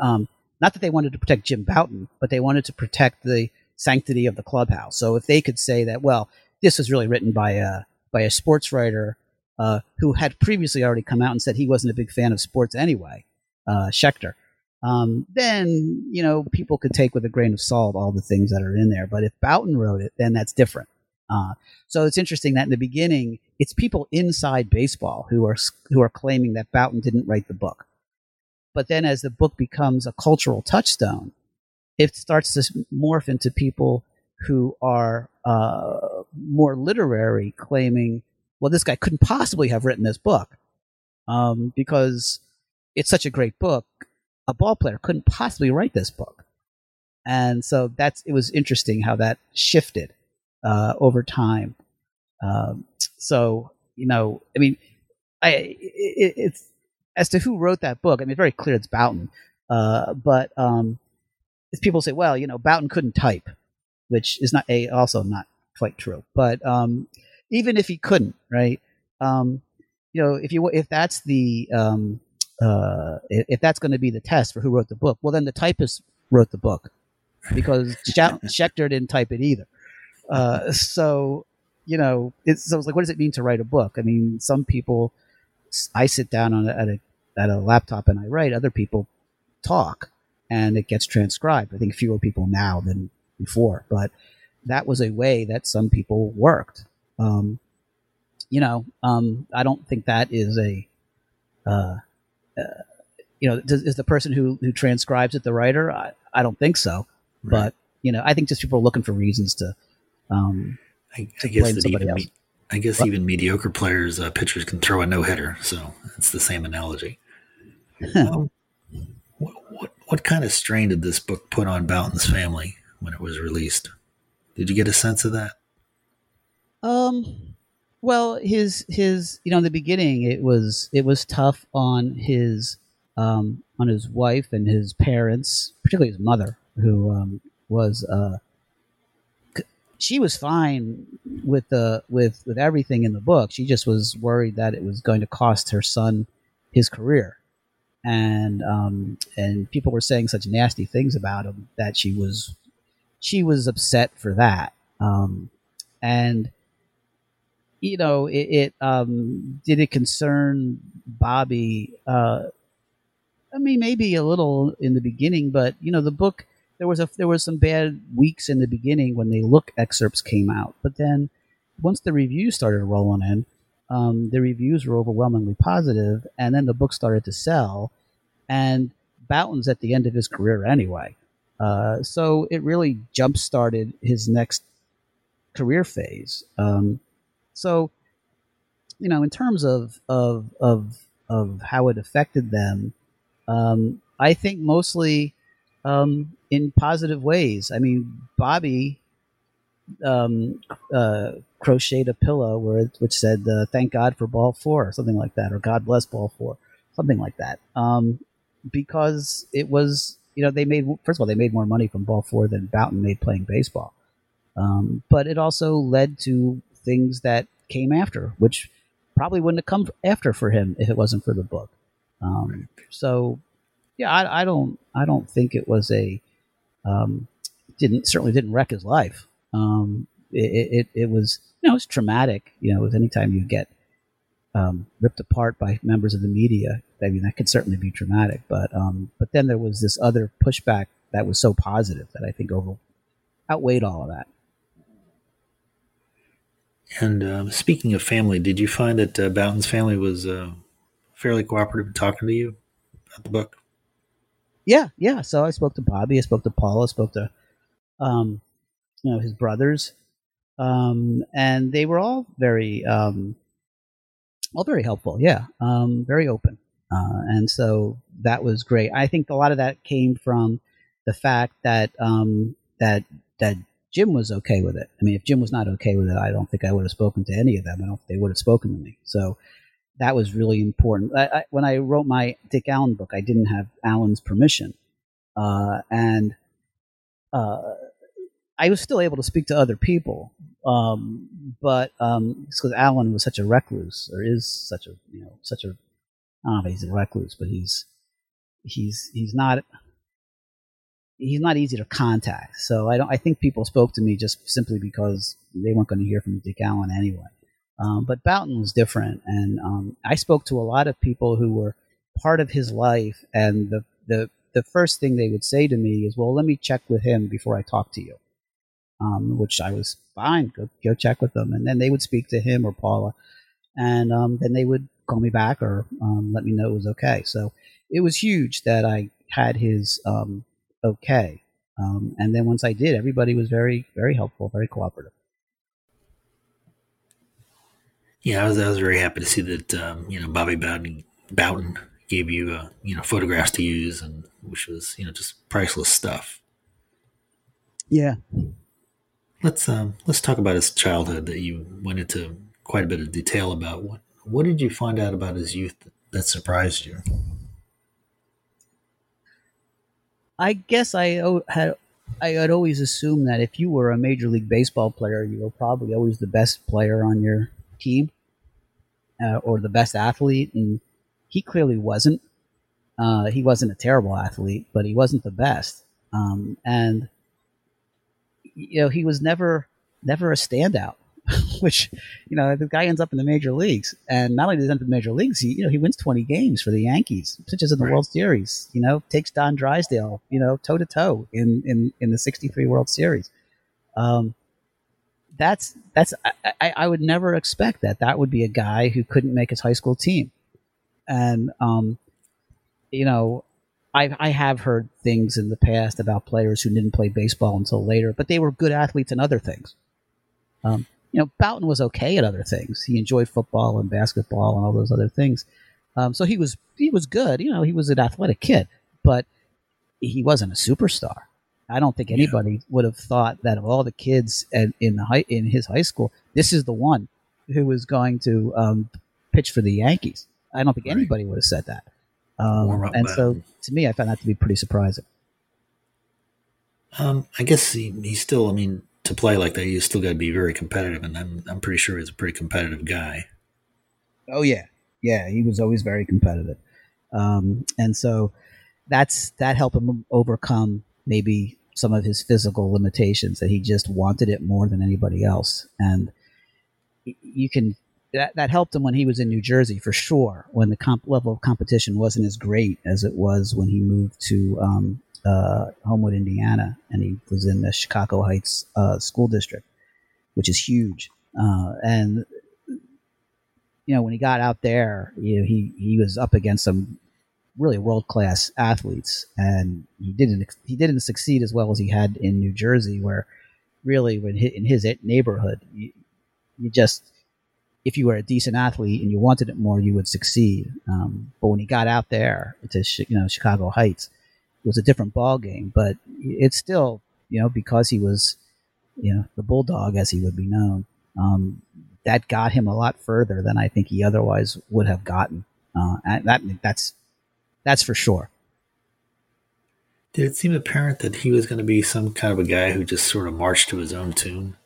Um, not that they wanted to protect Jim Bouton, but they wanted to protect the sanctity of the clubhouse. So if they could say that, well, this was really written by a by a sports writer uh, who had previously already come out and said he wasn't a big fan of sports anyway, uh, Shecter, um, then you know people could take with a grain of salt all the things that are in there. But if Bouton wrote it, then that's different. Uh, so it's interesting that in the beginning, it's people inside baseball who are who are claiming that Bouton didn't write the book. But then as the book becomes a cultural touchstone, it starts to morph into people who are uh, more literary, claiming, well, this guy couldn't possibly have written this book um, because it's such a great book. A ball player couldn't possibly write this book. And so that's it was interesting how that shifted uh, over time. Um, so you know, I mean, I it, it's as to who wrote that book, I mean, it's very clear it's Bouton. Uh, but um, people say, well, you know, Bouton couldn't type, which is not a also not quite true. But um, even if he couldn't, right? Um, you know, if you if that's the um, uh, if that's going to be the test for who wrote the book, well, then the typist wrote the book because Shecter didn't type it either. Uh, so you know, it's so it's like, what does it mean to write a book? I mean, some people, I sit down on a, at a at a laptop and I write, other people talk and it gets transcribed. I think fewer people now than before, but that was a way that some people worked. Um, you know, um, I don't think that is a, uh, uh, you know, does, is the person who, who transcribes it the writer? I, I don't think so. Right. But, you know, I think just people are looking for reasons to, um, I, I guess that even, me, I guess what? even mediocre players, uh, pitchers can throw a no hitter. So it's the same analogy um, what, what, what kind of strain did this book put on Bouton's family when it was released? Did you get a sense of that? Um, well, his his you know in the beginning it was it was tough on his um on his wife and his parents, particularly his mother, who um, was uh she was fine with the with with everything in the book. She just was worried that it was going to cost her son his career, and um, and people were saying such nasty things about him that she was she was upset for that. Um, and you know, it, it um, did it concern Bobby? Uh, I mean, maybe a little in the beginning, but you know, the book there was a there was some bad weeks in the beginning when the look excerpts came out, but then once the reviews started rolling in, um, the reviews were overwhelmingly positive, and then the book started to sell, and Bouton's at the end of his career anyway, uh, so it really jump started his next career phase. Um, so, you know, in terms of of of of how it affected them, um, I think mostly um, in positive ways. I mean, Bobby um, uh, crocheted a pillow where which said uh, "Thank God for Ball Four or something like that, or "God bless Ball Four, something like that, um, because it was you know they made first of all they made more money from Ball Four than Bouton made playing baseball, um, but it also led to things that came after, which probably wouldn't have come after for him if it wasn't for the book. Um, so yeah, I, I, don't I don't think it was a um, didn't certainly didn't wreck his life. Um, it, it, it was you know it's traumatic. You know, with anytime you get um, ripped apart by members of the media, I mean that could certainly be traumatic. But um, but then there was this other pushback that was so positive that I think over outweighed all of that. And uh, speaking of family, did you find that uh, Bouton's family was uh, fairly cooperative in talking to you about the book? Yeah, yeah. So I spoke to Bobby, I spoke to Paula, I spoke to, um, you know, his brothers, um, and they were all very, um, all very helpful. Yeah, um, very open, uh, and so that was great. I think a lot of that came from the fact that um, that that Jim was okay with it. I mean, if Jim was not okay with it, I don't think I would have spoken to any of them. I don't think they would have spoken to me. So that was really important. I, I, when I wrote my Dick Allen book, I didn't have Allen's permission, uh, and uh, I was still able to speak to other people. Um, but um, because Allen was such a recluse, or is such a you know such a I don't know if he's a recluse, but he's he's he's not he's not easy to contact. So I don't I think people spoke to me just simply because they weren't going to hear from Dick Allen anyway. Um, but Bouton was different, and um, I spoke to a lot of people who were part of his life, and the the the first thing they would say to me is, "Well, let me check with him before I talk to you," um, which I was fine. Go go check with them, and then they would speak to him or Paula, and um, then they would call me back or um, let me know it was okay. So it was huge that I had his um, okay, and then once I did, everybody was very very helpful, very cooperative. Yeah, I was, I was very happy to see that um, you know Bobby Bowden, Bouton gave you uh, you know photographs to use, and which was you know just priceless stuff. Yeah. Let's um, let's talk about his childhood that you went into quite a bit of detail about. What what did you find out about his youth that, that surprised you? I guess I had I had always assumed that if you were a major league baseball player, you were probably always the best player on your team uh, or the best athlete, and he clearly wasn't. Uh, he wasn't a terrible athlete, but he wasn't the best. Um, and you know, he was never never a standout. Which you know, the guy ends up in the major leagues, and not only does he end up in the major leagues, he you know he wins twenty games for the Yankees, such as in the right. World Series. You know, takes Don Drysdale, you know, toe to toe in in in the '63 World Series. Um, that's that's I, I, would never expect that. That would be a guy who couldn't make his high school team, and um, you know, I I have heard things in the past about players who didn't play baseball until later, but they were good athletes in other things. Um, you know, Bouton was okay at other things. He enjoyed football and basketball and all those other things. Um, so he was he was good. You know, he was an athletic kid, but he wasn't a superstar. I don't think anybody yeah. would have thought that of all the kids at, in the high, in his high school, this is the one who was going to um, pitch for the Yankees. I don't think right. anybody would have said that. Um, and so, to me, I found that to be pretty surprising. Um, I guess he, he's still. I mean, to play like that, you still got to be very competitive, and I'm I'm pretty sure he's a pretty competitive guy. Oh yeah, yeah, he was always very competitive, um, and so that's that helped him overcome maybe some of his physical limitations that he just wanted it more than anybody else, and you can that, that helped him when he was in New Jersey for sure. When the comp level of competition wasn't as great as it was when he moved to um, uh, Homewood, Indiana, and he was in the Chicago Heights uh, school district, which is huge. Uh, and you know, when he got out there, you know, he he was up against some really world class athletes, and he didn't he didn't succeed as well as he had in New Jersey, where really when in his neighborhood, you, you just if you were a decent athlete and you wanted it more, you would succeed. Um, but when he got out there to you know Chicago Heights, it was a different ball game. But it's still you know because he was you know the bulldog as he would be known. Um, that got him a lot further than I think he otherwise would have gotten. Uh, and that that's that's for sure. Did it seem apparent that he was going to be some kind of a guy who just sort of marched to his own tune?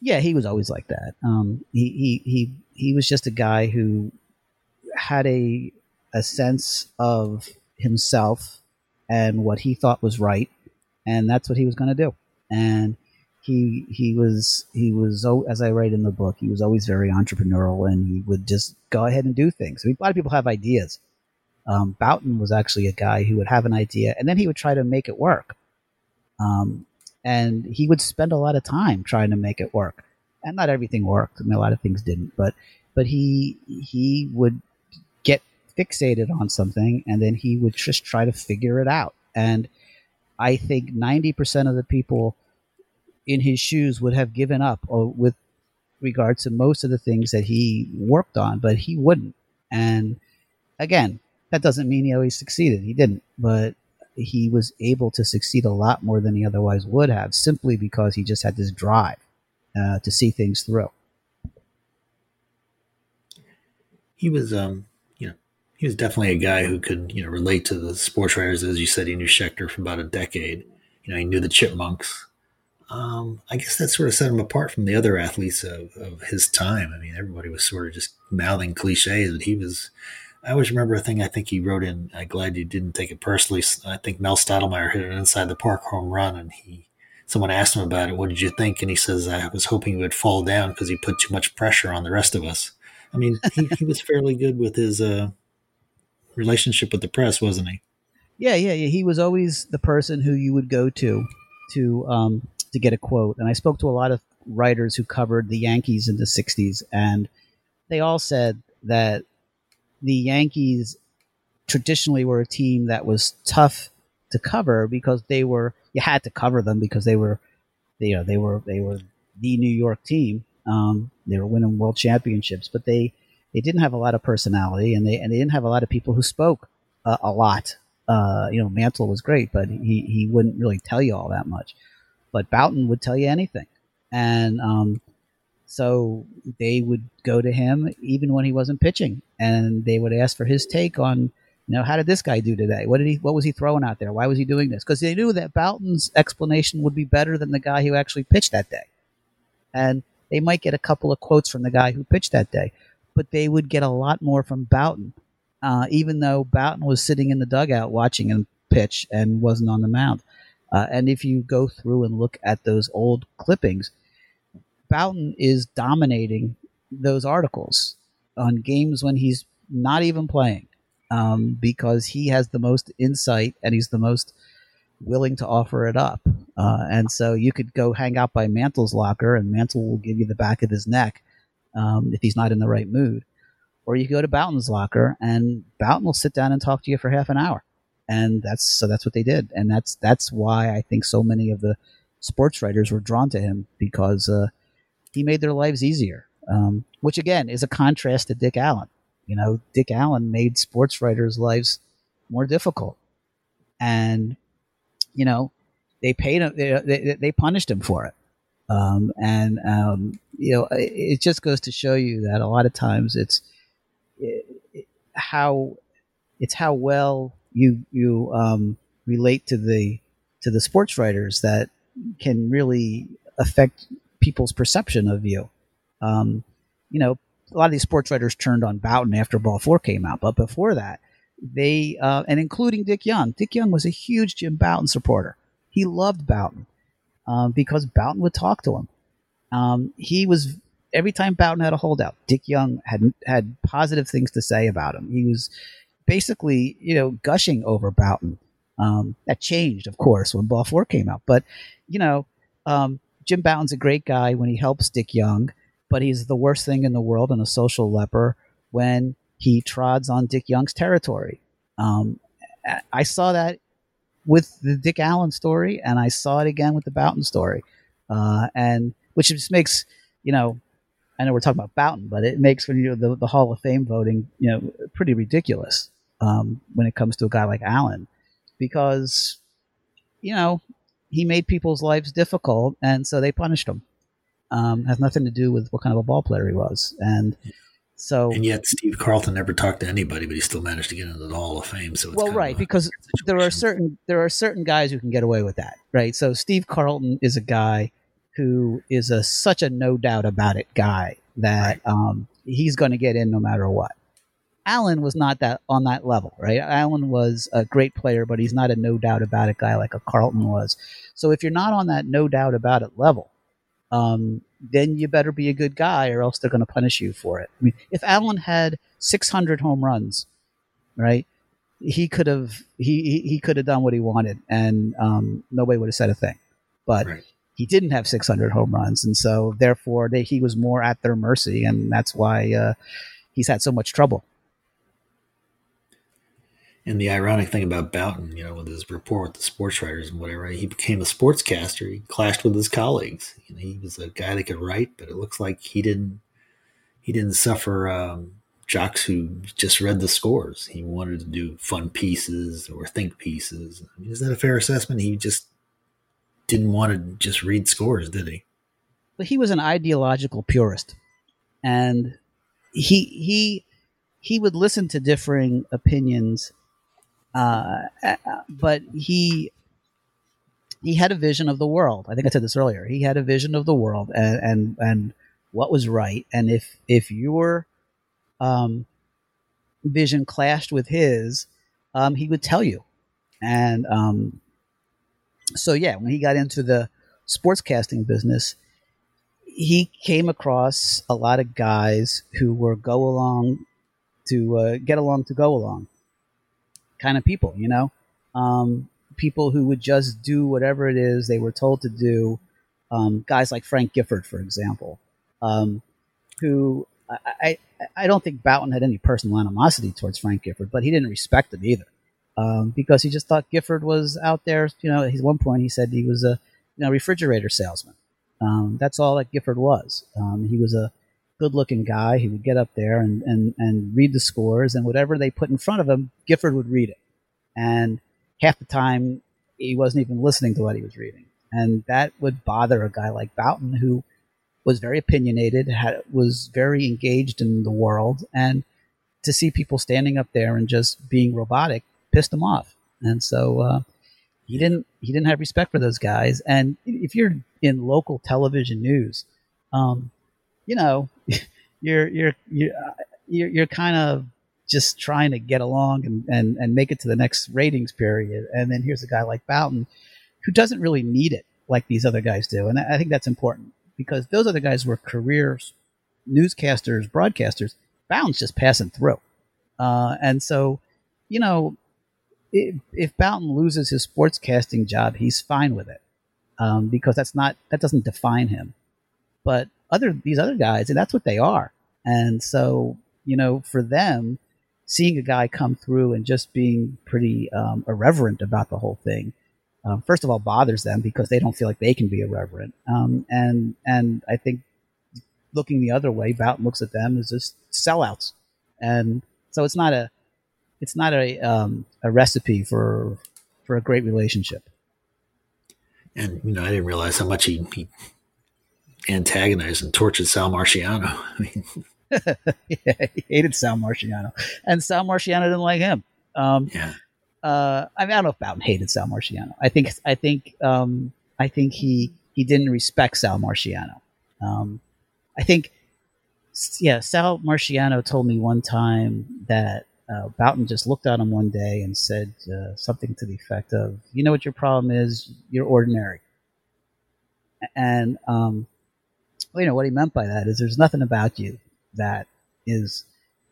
Yeah, he was always like that. Um, he, he he he was just a guy who had a a sense of himself and what he thought was right, and that's what he was going to do. And he he was he was as I write in the book, he was always very entrepreneurial, and he would just go ahead and do things. I mean, a lot of people have ideas. Um, Bouton was actually a guy who would have an idea, and then he would try to make it work. Um, and he would spend a lot of time trying to make it work. And not everything worked. I mean, a lot of things didn't, but but he he would get fixated on something, and then he would just try to figure it out. And I think ninety percent of the people in his shoes would have given up with regard to most of the things that he worked on, but he wouldn't. And again, that doesn't mean he always succeeded. He didn't, but he was able to succeed a lot more than he otherwise would have simply because he just had this drive uh, to see things through. He was, um, you know, he was definitely a guy who could, you know, relate to the sports writers. As you said, he knew Shecter for about a decade. You know, he knew the Chipmunks. Um, I guess that sort of set him apart from the other athletes of, of his time. I mean, everybody was sort of just mouthing cliches, but he was I always remember a thing I think he wrote in. I'm glad you didn't take it personally. I think Mel Stottlemyre hit an inside the park home run, and he someone asked him about it. What did you think? And he says, I was hoping he would fall down because he put too much pressure on the rest of us. I mean, he, he was fairly good with his uh, relationship with the press, wasn't he? Yeah, yeah, yeah. He was always the person who you would go to to um, to get a quote. And I spoke to a lot of writers who covered the Yankees in the '60s, and they all said that the Yankees traditionally were a team that was tough to cover because they were you had to cover them because they were you know they were they were the New York team. Um, they were winning world championships, but they they didn't have a lot of personality and they and they didn't have a lot of people who spoke uh, a lot. Uh, you know, Mantle was great, but he he wouldn't really tell you all that much. But Bouton would tell you anything, and um, so they would go to him even when he wasn't pitching, and they would ask for his take on, you know, how did this guy do today? What did he? What was he throwing out there? Why was he doing this? Because they knew that Bouton's explanation would be better than the guy who actually pitched that day, and they might get a couple of quotes from the guy who pitched that day, but they would get a lot more from Bouton, uh, even though Bouton was sitting in the dugout watching him pitch and wasn't on the mound. Uh, and if you go through and look at those old clippings, Bouton is dominating those articles on games when he's not even playing um, because he has the most insight and he's the most willing to offer it up. Uh, and so you could go hang out by Mantle's locker and Mantle will give you the back of his neck um, if he's not in the right mood. Or you could go to Bouton's locker and Bouton will sit down and talk to you for half an hour. And that's so that's what they did. And that's that's why I think so many of the sports writers were drawn to him because uh, he made their lives easier, um, which again is a contrast to Dick Allen. You know, Dick Allen made sports writers' lives more difficult, and you know, they paid him, they, they, punished him for it. Um, and, um, you know, it, it, just goes to show you that a lot of times it's it, it, how, it's how well you, you, um, relate to the, to the sports writers that can really affect people's perception of you. Um, you know, a lot of these sports writers turned on Bouton after Ball Four came out, but before that, they uh, and including Dick Young. Dick Young was a huge Jim Bouton supporter. He loved Bouton um, because Bouton would talk to him. Um, he was every time Bouton had a holdout, Dick Young had had positive things to say about him. He was basically, you know, gushing over Bouton. Um, that changed, of course, when Ball Four came out. But you know, um, Jim Bouton's a great guy when he helps Dick Young, but he's the worst thing in the world and a social leper when he trods on Dick Young's territory. Um, I saw that with the Dick Allen story, and I saw it again with the Bouton story, uh, and which just makes you know, I know we're talking about Bouton, but it makes when you the, the Hall of Fame voting, you know, pretty ridiculous um, when it comes to a guy like Allen, because you know he made people's lives difficult, and so they punished him. Um, has nothing to do with what kind of a ball player he was, and so and yet Steve Carlton never talked to anybody, but he still managed to get into the Hall of Fame. So well, right, because there are certain there are certain guys who can get away with that, right? So Steve Carlton is a guy who is a such a no doubt about it guy that right. um, he's going to get in no matter what. Allen was not that on that level, right? Allen was a great player, but he's not a no doubt about it guy like a Carlton was. So if you're not on that no doubt about it level, um, then you better be a good guy, or else they're going to punish you for it. I mean, if Allen had 600 home runs, right, he could have he he could have done what he wanted, and um, nobody would have said a thing. But right. he didn't have 600 home runs, and so therefore they, he was more at their mercy, and that's why uh, he's had so much trouble. And the ironic thing about Bouton, you know, with his rapport with the sports writers and whatever, he became a sportscaster. He clashed with his colleagues. You know, he was a guy that could write, but it looks like he didn't he didn't suffer um, jocks who just read the scores. He wanted to do fun pieces or think pieces. I mean, is that a fair assessment? He just didn't want to just read scores, did he? But he was an ideological purist, and he he he would listen to differing opinions uh, uh, but he he had a vision of the world. I think I said this earlier. He had a vision of the world and and, and what was right. And if if your um, vision clashed with his, um, he would tell you. And um, so yeah, when he got into the sportscasting business, he came across a lot of guys who were go along to uh, get along to go along kind of people, you know, um, people who would just do whatever it is they were told to do. Um, guys like Frank Gifford, for example, um, who I, I, I don't think Bouton had any personal animosity towards Frank Gifford, but he didn't respect him either. Um, because he just thought Gifford was out there. You know, at one point he said he was a you know refrigerator salesman. Um, that's all that Gifford was. Um, he was a good looking guy. He would get up there and, and, and read the scores, and whatever they put in front of him, Gifford would read it. And half the time, he wasn't even listening to what he was reading. And that would bother a guy like Bouton, who was very opinionated, had, was very engaged in the world, and to see people standing up there and just being robotic pissed him off. And so uh, he didn't he didn't have respect for those guys. And if you're in local television news, um, you know, you're you're you're you're, you're kind of just trying to get along and, and, and make it to the next ratings period. And then here's a guy like Bouton who doesn't really need it like these other guys do. And I think that's important because those other guys were careers, newscasters, broadcasters. Bouton's just passing through. Uh, and so, you know, if, if Bouton loses his sportscasting job, he's fine with it um, because that's not that doesn't define him. But other these other guys, and that's what they are. And so, you know, for them, seeing a guy come through and just being pretty um, irreverent about the whole thing, um, first of all, bothers them because they don't feel like they can be irreverent. Um, and and I think looking the other way, Bouton looks at them as just sellouts, and so it's not a it's not a um, a recipe for for a great relationship. And you know, I didn't realize how much he, he antagonized and tortured Sal Marciano. I mean, yeah, he hated Sal Marciano, and Sal Marciano didn't like him. Um, yeah. Uh, I mean, I don't know if Bouton hated Sal Marciano. I think, I think, um, I think he he didn't respect Sal Marciano. Um, I think, yeah, Sal Marciano told me one time that uh, Bouton just looked at him one day and said uh, something to the effect of, "You know what your problem is? You're ordinary." And um, you know what he meant by that is there's nothing about you that is,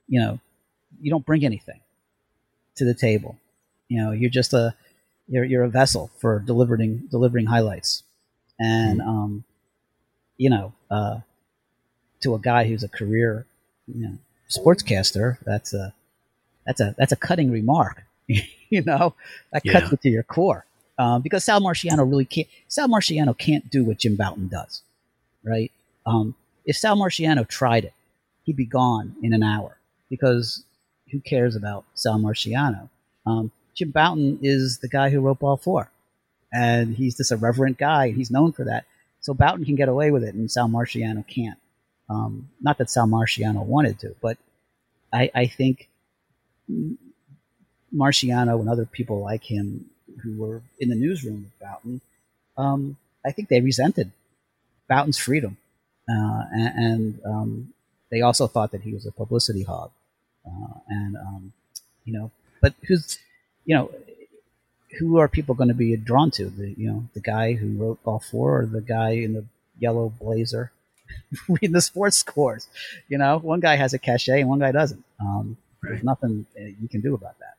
you know, you don't bring anything to the table. You know, you're just a you're you're a vessel for delivering delivering highlights, and mm-hmm. um, you know, uh, to a guy who's a career, you know, sportscaster, that's a that's a that's a cutting remark. you know, that yeah. cuts to your core. Um, because Sal Marciano really can't. Sal Marciano can't do what Jim Bouton does, right? Um, if Sal Marciano tried it, he'd be gone in an hour because who cares about Sal Marciano? Um, Jim Bouton is the guy who wrote Ball Four, and he's this irreverent guy. and He's known for that. So Bouton can get away with it, and Sal Marciano can't. Um, not that Sal Marciano wanted to, but I, I think Marciano and other people like him who were in the newsroom with Bouton, um, I think they resented Bouton's freedom, uh, and, and um, they also thought that he was a publicity hog, uh, and um, you know, but who's, you know, who are people going to be drawn to? The you know the guy who wrote Ball Four or the guy in the yellow blazer reading the sports scores? You know, one guy has a cachet and one guy doesn't. Um, right. There's nothing uh, you can do about that.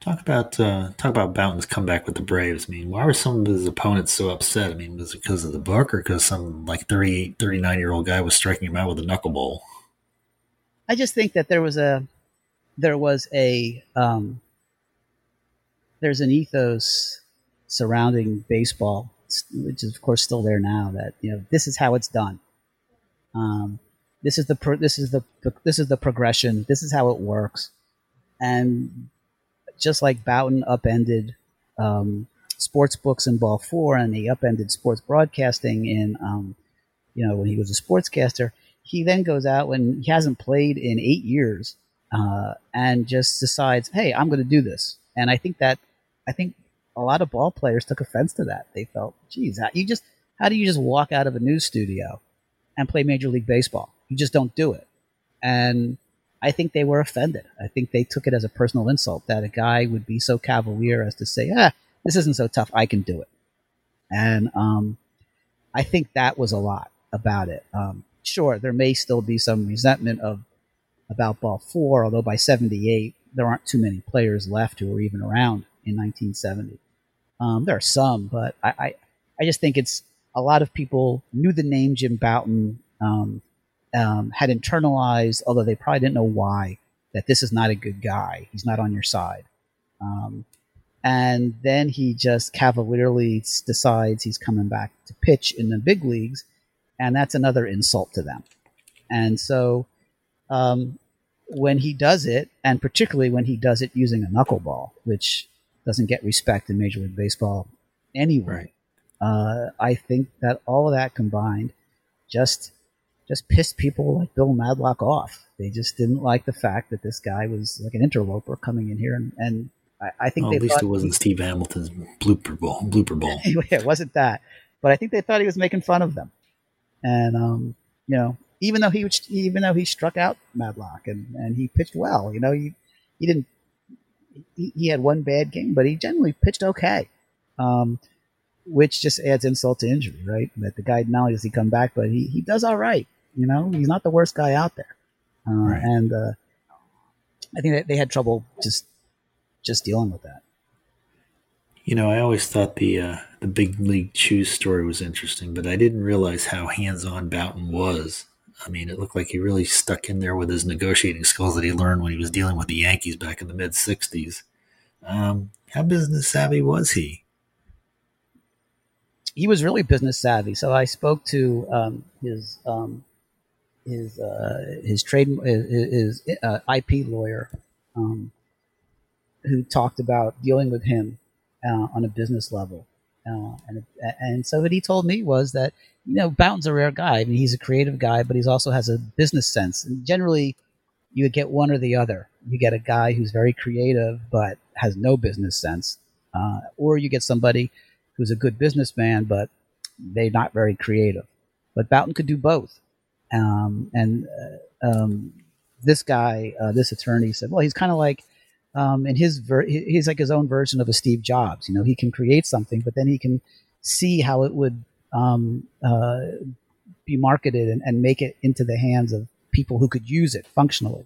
Talk about uh, talk about Bouton's comeback with the Braves. I mean, why were some of his opponents so upset? I mean, was it because of the book or because some like 38, 39 year old guy was striking him out with a knuckleball? I just think that there was a there was a um, there's an ethos surrounding baseball, which is of course still there now. That you know this is how it's done. Um, this is the pro- this is the, the this is the progression. This is how it works, and just like Bouton upended um, sports books in Ball Four, and he upended sports broadcasting in um, you know when he was a sportscaster. He then goes out when he hasn't played in eight years uh, and just decides, "Hey, I'm going to do this." And I think that I think a lot of ball players took offense to that. They felt, "Geez, how, you just how do you just walk out of a news studio and play Major League Baseball? You just don't do it." And I think they were offended. I think they took it as a personal insult that a guy would be so cavalier as to say, "Ah, this isn't so tough. I can do it." And um, I think that was a lot about it. Um, sure, there may still be some resentment of about ball four, although by 78, there aren't too many players left who were even around in 1970. Um, there are some, but I, I, I, just think it's a lot of people knew the name Jim Bouton, um, um, had internalized, although they probably didn't know why, that this is not a good guy. He's not on your side. Um, and then he just cavalierly decides he's coming back to pitch in the big leagues, and that's another insult to them. And so um, when he does it, and particularly when he does it using a knuckleball, which doesn't get respect in Major League Baseball anyway. Right. Uh, I think that all of that combined just just pissed people like Bill Madlock off. They just didn't like the fact that this guy was like an interloper coming in here, and, and I, I, think well, they at least it wasn't Steve Hamilton's blooper ball. Blooper ball. anyway, it wasn't that, but I think they thought he was making fun of them, and um, you know, even though he even though he struck out Madlock and, and he pitched well. You know, he he didn't he, he had one bad game, but he generally pitched okay. Um, which just adds insult to injury, right? That the guy not only does he come back, but he, he does all right. You know, he's not the worst guy out there. Uh, right. And uh, I think that they had trouble just just dealing with that. You know, I always thought the uh, the Big League Chew story was interesting, but I didn't realize how hands on Bouton was I mean, it looked like he really stuck in there with his negotiating skills that he learned when he was dealing with the Yankees back in the mid 60s. Um, how business savvy was he? He was really business savvy. So I spoke to um, his um, his uh, his trade his, his uh, IP lawyer, um, who talked about dealing with him uh, on a business level, Uh, and and so what he told me was that you know Bouton's a rare guy. I mean, he's a creative guy, but he also has a business sense. And generally, you get one or the other. You get a guy who's very creative but has no business sense, uh, or you get somebody who's a good businessman but they're not very creative. But Bouton could do both. Um, and uh, um, this guy, uh, this attorney, said, "Well, he's kind of like." Um, in his ver- he's like his own version of a Steve Jobs. You know, he can create something, but then he can see how it would um, uh, be marketed and, and, make it into the hands of people who could use it functionally.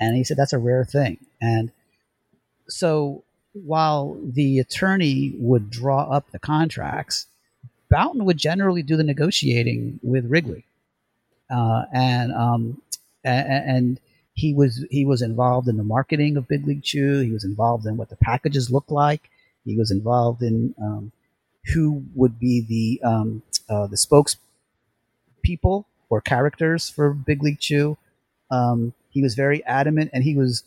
And he said that's a rare thing. And so while the attorney would draw up the contracts, Bouton would generally do the negotiating with Wrigley, uh, and, um, and, he was he was involved in the marketing of Big League Chew. He was involved in what the packages looked like. He was involved in um, who would be the um, uh, the spokespeople or characters for Big League Chew. Um, he was very adamant, and he was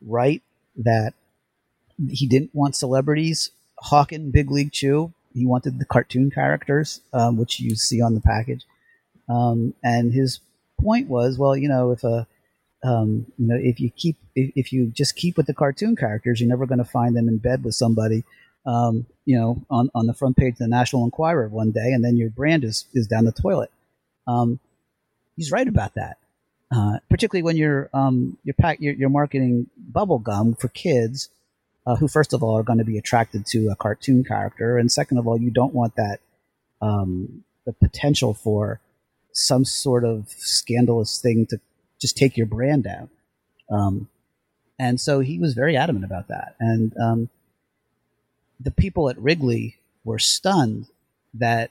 right that he didn't want celebrities hawking Big League Chew. He wanted the cartoon characters, um, which you see on the package. Um, and his point was, well, you know, if a um, you know, if you keep if, if, you just keep with the cartoon characters, you're never going to find them in bed with somebody, um, you know, on, on the front page of the National Enquirer one day, and then your brand is is down the toilet. Um, he's right about that, uh, particularly when you're um, you're, pack, you're, you're marketing bubble gum for kids uh, who, first of all, are going to be attracted to a cartoon character, and second of all, you don't want that um, the potential for some sort of scandalous thing to just take your brand down. Um, and so he was very adamant about that. And um, the people at Wrigley were stunned that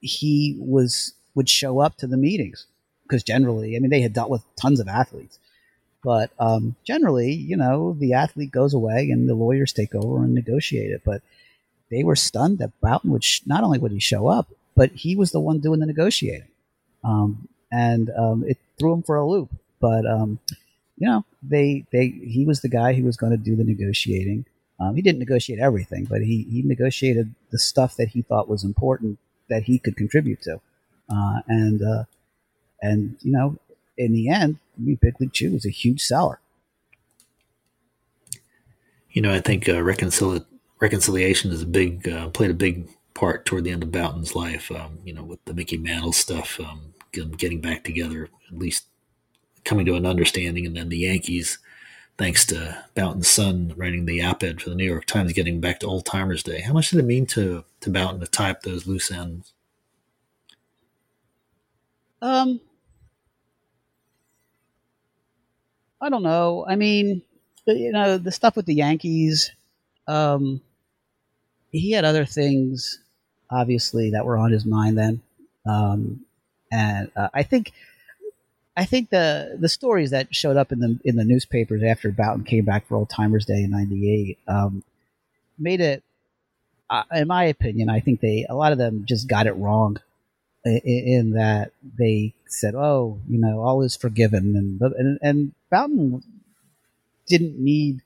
he was would show up to the meetings because generally, I mean, they had dealt with tons of athletes, but um, generally, you know, the athlete goes away and the lawyers take over and negotiate it. But they were stunned that Bouton would sh- not only would he show up, but he was the one doing the negotiating, um, and um, it threw him for a loop. But um, you know, they they he was the guy who was going to do the negotiating. Um, he didn't negotiate everything, but he he negotiated the stuff that he thought was important that he could contribute to, uh, and uh, and you know, in the end, Big League Chew was a huge seller. You know, I think uh, reconcili- reconciliation is a big uh, played a big part toward the end of Bouton's life. Um, you know, with the Mickey Mantle stuff, um, getting back together, at least coming to an understanding, and then the Yankees, thanks to Bouton's son writing the op-ed for the New York Times, getting back to Old Timers Day. How much did it mean to to Bouton to tie up those loose ends? Um, I don't know. I mean, you know, the stuff with the Yankees. Um, he had other things, obviously, that were on his mind then. Um, and uh, I think, I think the the stories that showed up in the in the newspapers after Bouton came back for Old Timers Day in '98 um, made it, uh, in my opinion, I think they a lot of them just got it wrong in, that they said, "Oh, you know, all is forgiven," and and, and didn't need,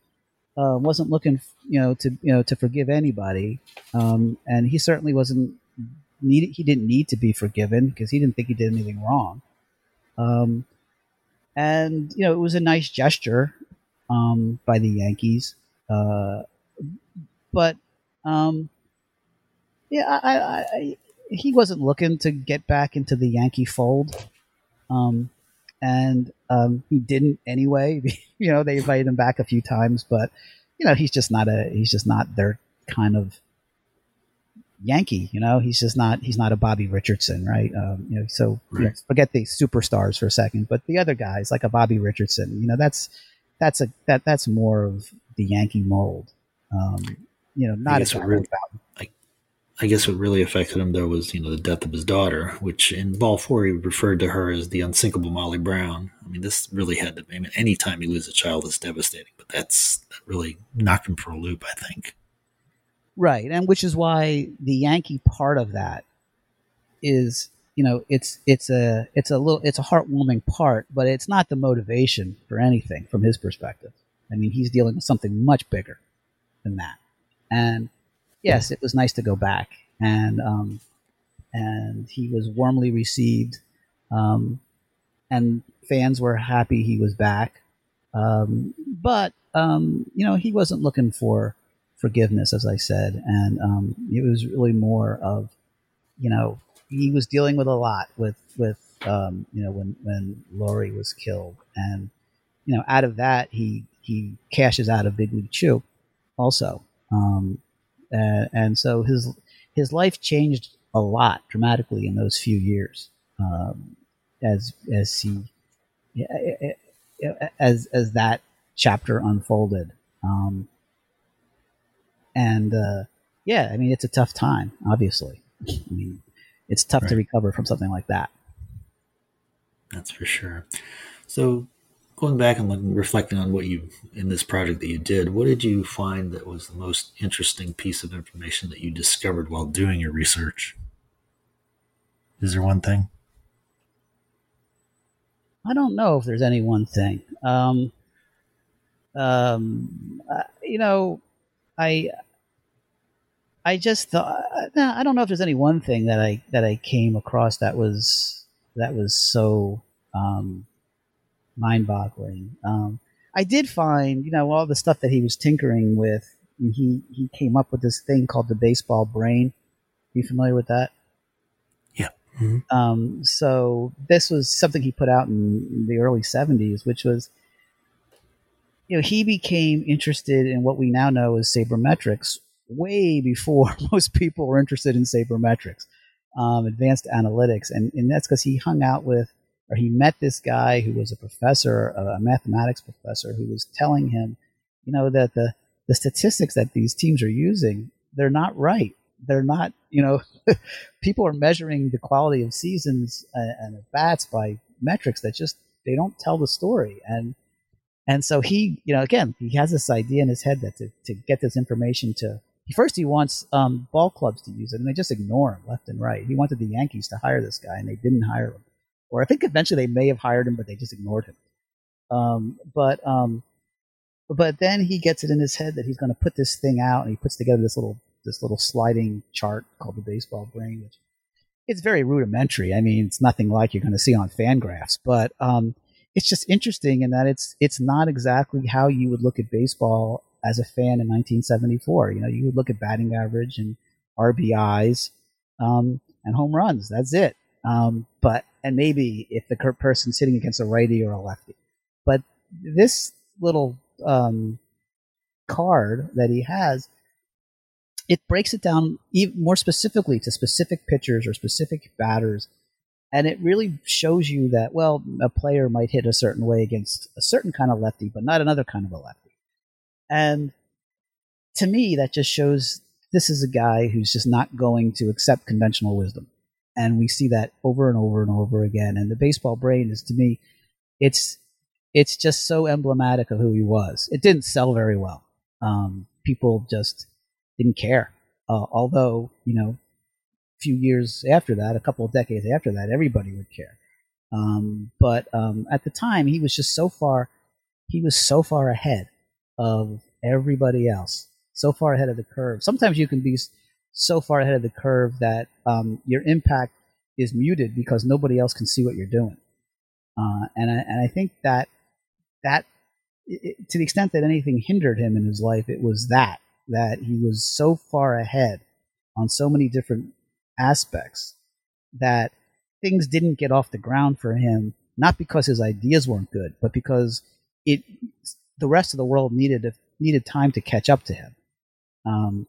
uh, wasn't looking, you know, to you know to forgive anybody, um, and he certainly wasn't needed. He didn't need to be forgiven because he didn't think he did anything wrong. Um, and you know, it was a nice gesture um, by the Yankees, uh, but um, yeah, I, I, I, he wasn't looking to get back into the Yankee fold. Um, and um, he didn't anyway. you know, they invited him back a few times, but you know, he's just not a he's just not their kind of Yankee. You know, he's just not he's not a Bobby Richardson, right? Um, you know, so right. You know, forget the superstars for a second, but the other guys like a Bobby Richardson, you know, that's that's a that that's more of the Yankee mold. Um, you know, not as really, I, I guess what really affected him though was you know the death of his daughter, which in Ball Four he referred to her as the unsinkable Molly Brown. I mean, this really had to. I mean, any time you lose a child, is devastating, but that's that really knocked him for a loop. I think. Right, and which is why the Yankee part of that is you know it's it's a it's a little it's a heartwarming part, but it's not the motivation for anything from his perspective. I mean, he's dealing with something much bigger than that, and yes, it was nice to go back, and um, and he was warmly received, um, and fans were happy he was back. Um, but um, you know, he wasn't looking for forgiveness, as I said, and um, it was really more of, you know, he was dealing with a lot with with um, you know when when Laurie was killed, and you know, out of that he he cashes out of Big League Chew, also, um, and, and so his his life changed a lot dramatically in those few years um, as as he as as that chapter unfolded. Um, and uh, yeah, I mean, it's a tough time. Obviously, I mean, it's tough right. to recover from something like that. That's for sure. So, going back and reflecting on what you in this project that you did, what did you find that was the most interesting piece of information that you discovered while doing your research? Is there one thing? I don't know if there's any one thing. Um, um, uh, you know, I I just thought I don't know if there's any one thing that I that I came across that was that was so um, mind-boggling. Um, I did find, you know, all the stuff that he was tinkering with. He he came up with this thing called the baseball brain. Are you familiar with that? Yeah. Mm-hmm. Um, so this was something he put out in the early '70s, which was you know, he became interested in what we now know as sabermetrics way before most people were interested in sabermetrics, um, advanced analytics. And, and that's because he hung out with, or he met this guy who was a professor, a mathematics professor, who was telling him, you know, that the, the statistics that these teams are using, they're not right. They're not, you know, people are measuring the quality of seasons and, and of bats by metrics that just, they don't tell the story. And, and so he, you know, again, he has this idea in his head that to, to get this information to, first he wants um, ball clubs to use it, and they just ignore him left and right. He wanted the Yankees to hire this guy, and they didn't hire him. Or I think eventually they may have hired him, but they just ignored him. Um, but um, but then he gets it in his head that he's going to put this thing out, and he puts together this little this little sliding chart called the baseball brain, which it's very rudimentary. I mean, it's nothing like you're going to see on FanGraphs, but um, it's just interesting in that it's it's not exactly how you would look at baseball as a fan in 1974. You know, you would look at batting average and RBIs um, and home runs. That's it. Um, but and maybe if the person sitting against a righty or a lefty, but this little um, card that he has, it breaks it down even more specifically to specific pitchers or specific batters. And it really shows you that well a player might hit a certain way against a certain kind of lefty but not another kind of a lefty. And to me that just shows this is a guy who's just not going to accept conventional wisdom and we see that over and over and over again and the baseball brain is to me it's it's just so emblematic of who he was it didn't sell very well um, people just didn't care uh, although you know a few years after that, a couple of decades after that, everybody would care. Um, but um, at the time, he was just so far, he was so far ahead of everybody else, so far ahead of the curve. Sometimes you can be so far ahead of the curve that um, your impact is muted because nobody else can see what you're doing. Uh, and I, and I think that that it, to the extent that anything hindered him in his life, it was that that he was so far ahead on so many different aspects that things didn't get off the ground for him, not because his ideas weren't good, but because it the rest of the world needed needed time to catch up to him. Um,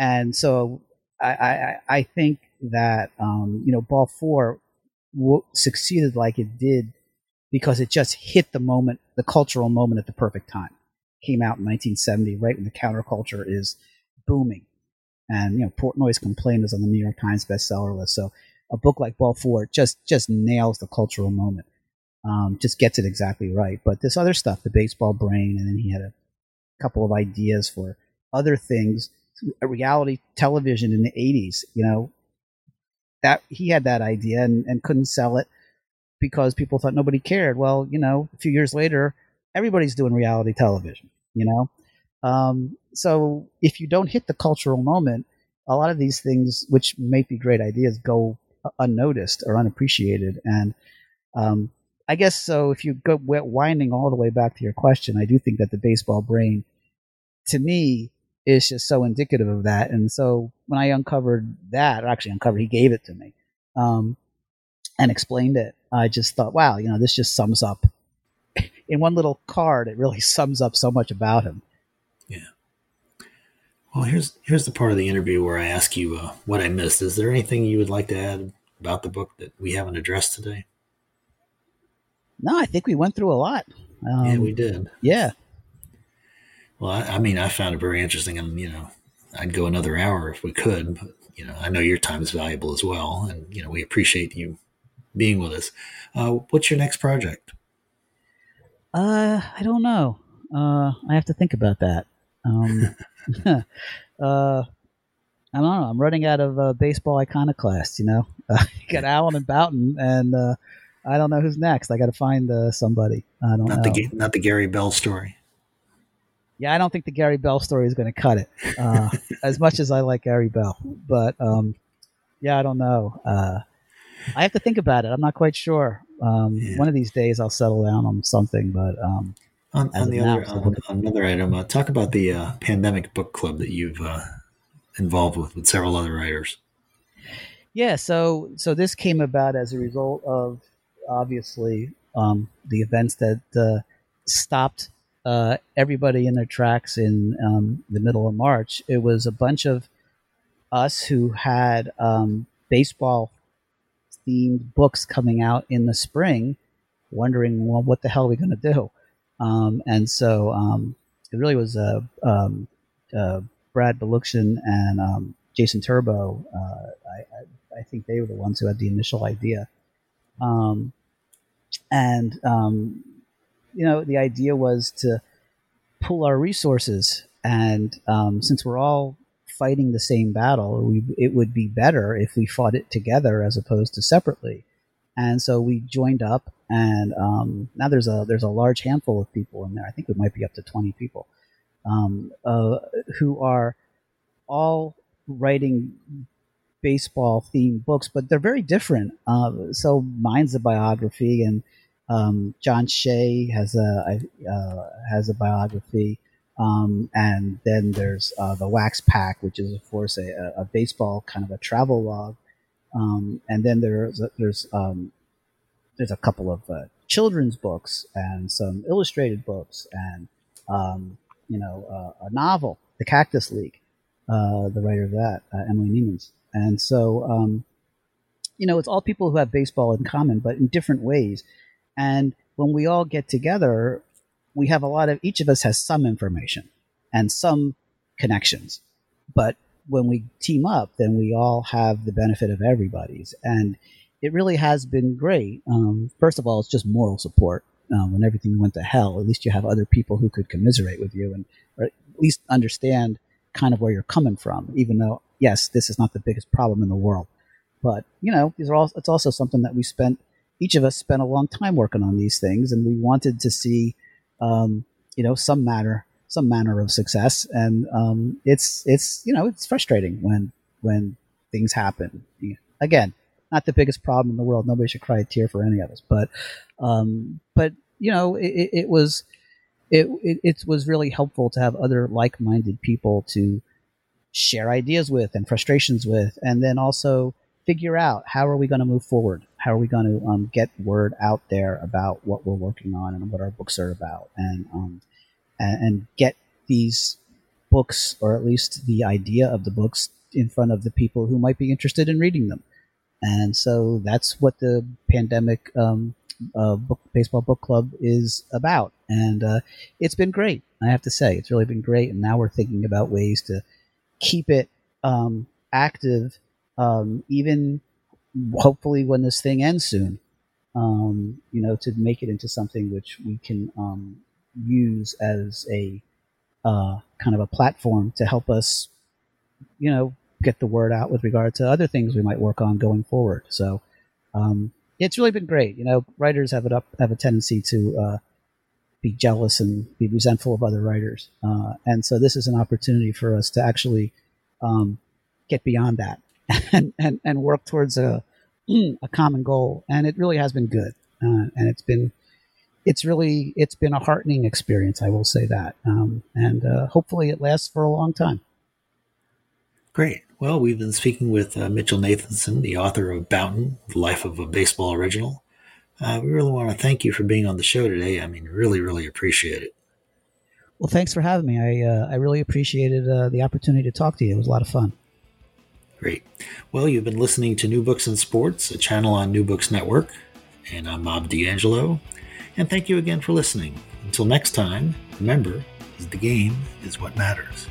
and so I, I, I think that um, you know ball four w- succeeded like it did because it just hit the moment, the cultural moment at the perfect time. Came out in 1970, right when the counterculture is booming and you know Portnoy's Complaint is on the New York Times bestseller list. So a book like Ball Four just just nails the cultural moment, um, just gets it exactly right. But this other stuff, the baseball brain, and then he had a couple of ideas for other things, reality television in the '80s. You know, that he had that idea and, and couldn't sell it because people thought nobody cared. Well, you know, a few years later, everybody's doing reality television. You know, Um, so if you don't hit the cultural moment, a lot of these things, which may be great ideas, go unnoticed or unappreciated. And um, I guess so. If you go winding all the way back to your question, I do think that the baseball brain, to me, is just so indicative of that. And so when I uncovered that, or actually uncovered, he gave it to me um, and explained it. I just thought, wow, you know, this just sums up in one little card. It really sums up so much about him. Yeah. Well, here's here's the part of the interview where I ask you uh, what I missed. Is there anything you would like to add about the book that we haven't addressed today? No, I think we went through a lot. Um, yeah, we did. Yeah. Well, I, I, mean, I found it very interesting, and you know, I'd go another hour if we could. But you know, I know your time is valuable as well, and you know, we appreciate you being with us. Uh, what's your next project? Uh, I don't know. Uh, I have to think about that. Um, uh, I don't know. I'm running out of uh, baseball iconoclasts. You know, uh, you got Allen and Bouton, and uh, I don't know who's next. I got to find uh, somebody. I don't not know. The, not the Gary Bell story. Yeah, I don't think the Gary Bell story is going to cut it. Uh, as much as I like Gary Bell, but um, yeah, I don't know. Uh, I have to think about it. I'm not quite sure. Um, yeah. One of these days, I'll settle down on something, but um, on, on the now, other on, on, another item, uh, talk about the uh, pandemic book club that you've uh, involved with with several other writers. Yeah, so so this came about as a result of obviously um, the events that uh, stopped uh, everybody in their tracks in um, the middle of March. It was a bunch of us who had um, baseball themed books coming out in the spring, wondering, well, what the hell are we going to do? Um, and so um, it really was um, Brad Balukjian and um, Jason Turbow. Uh, I, I, think they were the ones who had the initial idea. And, you know, the idea was to pull our resources. And since we're all fighting the same battle, we, it would be better if we fought it together as opposed to separately. And so we joined up and um, now there's a there's a large handful of people in there. I think it might be up to 20 people um, uh, who are all writing baseball themed books, but they're very different. Uh, so mine's a biography, and um, John Shea has a uh, has a biography, um, and then there's uh, the Wax Pack, which is of course a, a baseball kind of a travel log, um, and then there's there's um, there's a couple of uh, children's books and some illustrated books and um, you know uh, a novel, The Cactus League, uh, the writer of that, uh, Emily Nemens. And so um, you know it's all people who have baseball in common, but in different ways. And when we all get together, we have a lot of each of us has some information and some connections, but when we team up, then we all have the benefit of everybody's and it really has been great. Um, first of all, it's just moral support. Um, when everything went to hell, at least you have other people who could commiserate with you and at least understand kind of where you're coming from. Even though, yes, this is not the biggest problem in the world, but you know, these are all. It's also something that we spent. Each of us spent a long time working on these things, and we wanted to see, um, you know, some matter, some manner of success. And um, it's it's you know, it's frustrating when when things happen. Again, not the biggest problem in the world. Nobody should cry a tear for any of us, but um, but you know, it, it was it, it, it was really helpful to have other like-minded people to share ideas with and frustrations with, and then also figure out how are we going to move forward? How are we going to um, get word out there about what we're working on and what our books are about, and um, and, get these books, or at least the idea of the books, in front of the people who might be interested in reading them. And so that's what the pandemic um, uh, book, baseball book club is about. And uh, it's been great. I have to say, it's really been great. And now we're thinking about ways to keep it um, active, um, even hopefully when this thing ends soon. Um, you know, to make it into something which we can um, use as a uh, kind of a platform to help us, you know, get the word out with regard to other things we might work on going forward. So um, it's really been great. You know, writers have it up have a tendency to uh, be jealous and be resentful of other writers. Uh, and so this is an opportunity for us to actually um, get beyond that and, and, and work towards a, a common goal. And it really has been good. Uh, and it's been, it's really, it's been a heartening experience. I will say that. Um, and uh, hopefully it lasts for a long time. Great. Well, we've been speaking with uh, Mitchell Nathanson, the author of Bouton, The Life of a Baseball Original. Uh, we really want to thank you for being on the show today. I mean, really, really appreciate it. Well, thanks for having me. I uh, I really appreciated uh, the opportunity to talk to you. It was a lot of fun. Great. Well, you've been listening to New Books in Sports, a channel on New Books Network, and I'm Bob D'Angelo. And thank you again for listening. Until next time, remember, the game is what matters.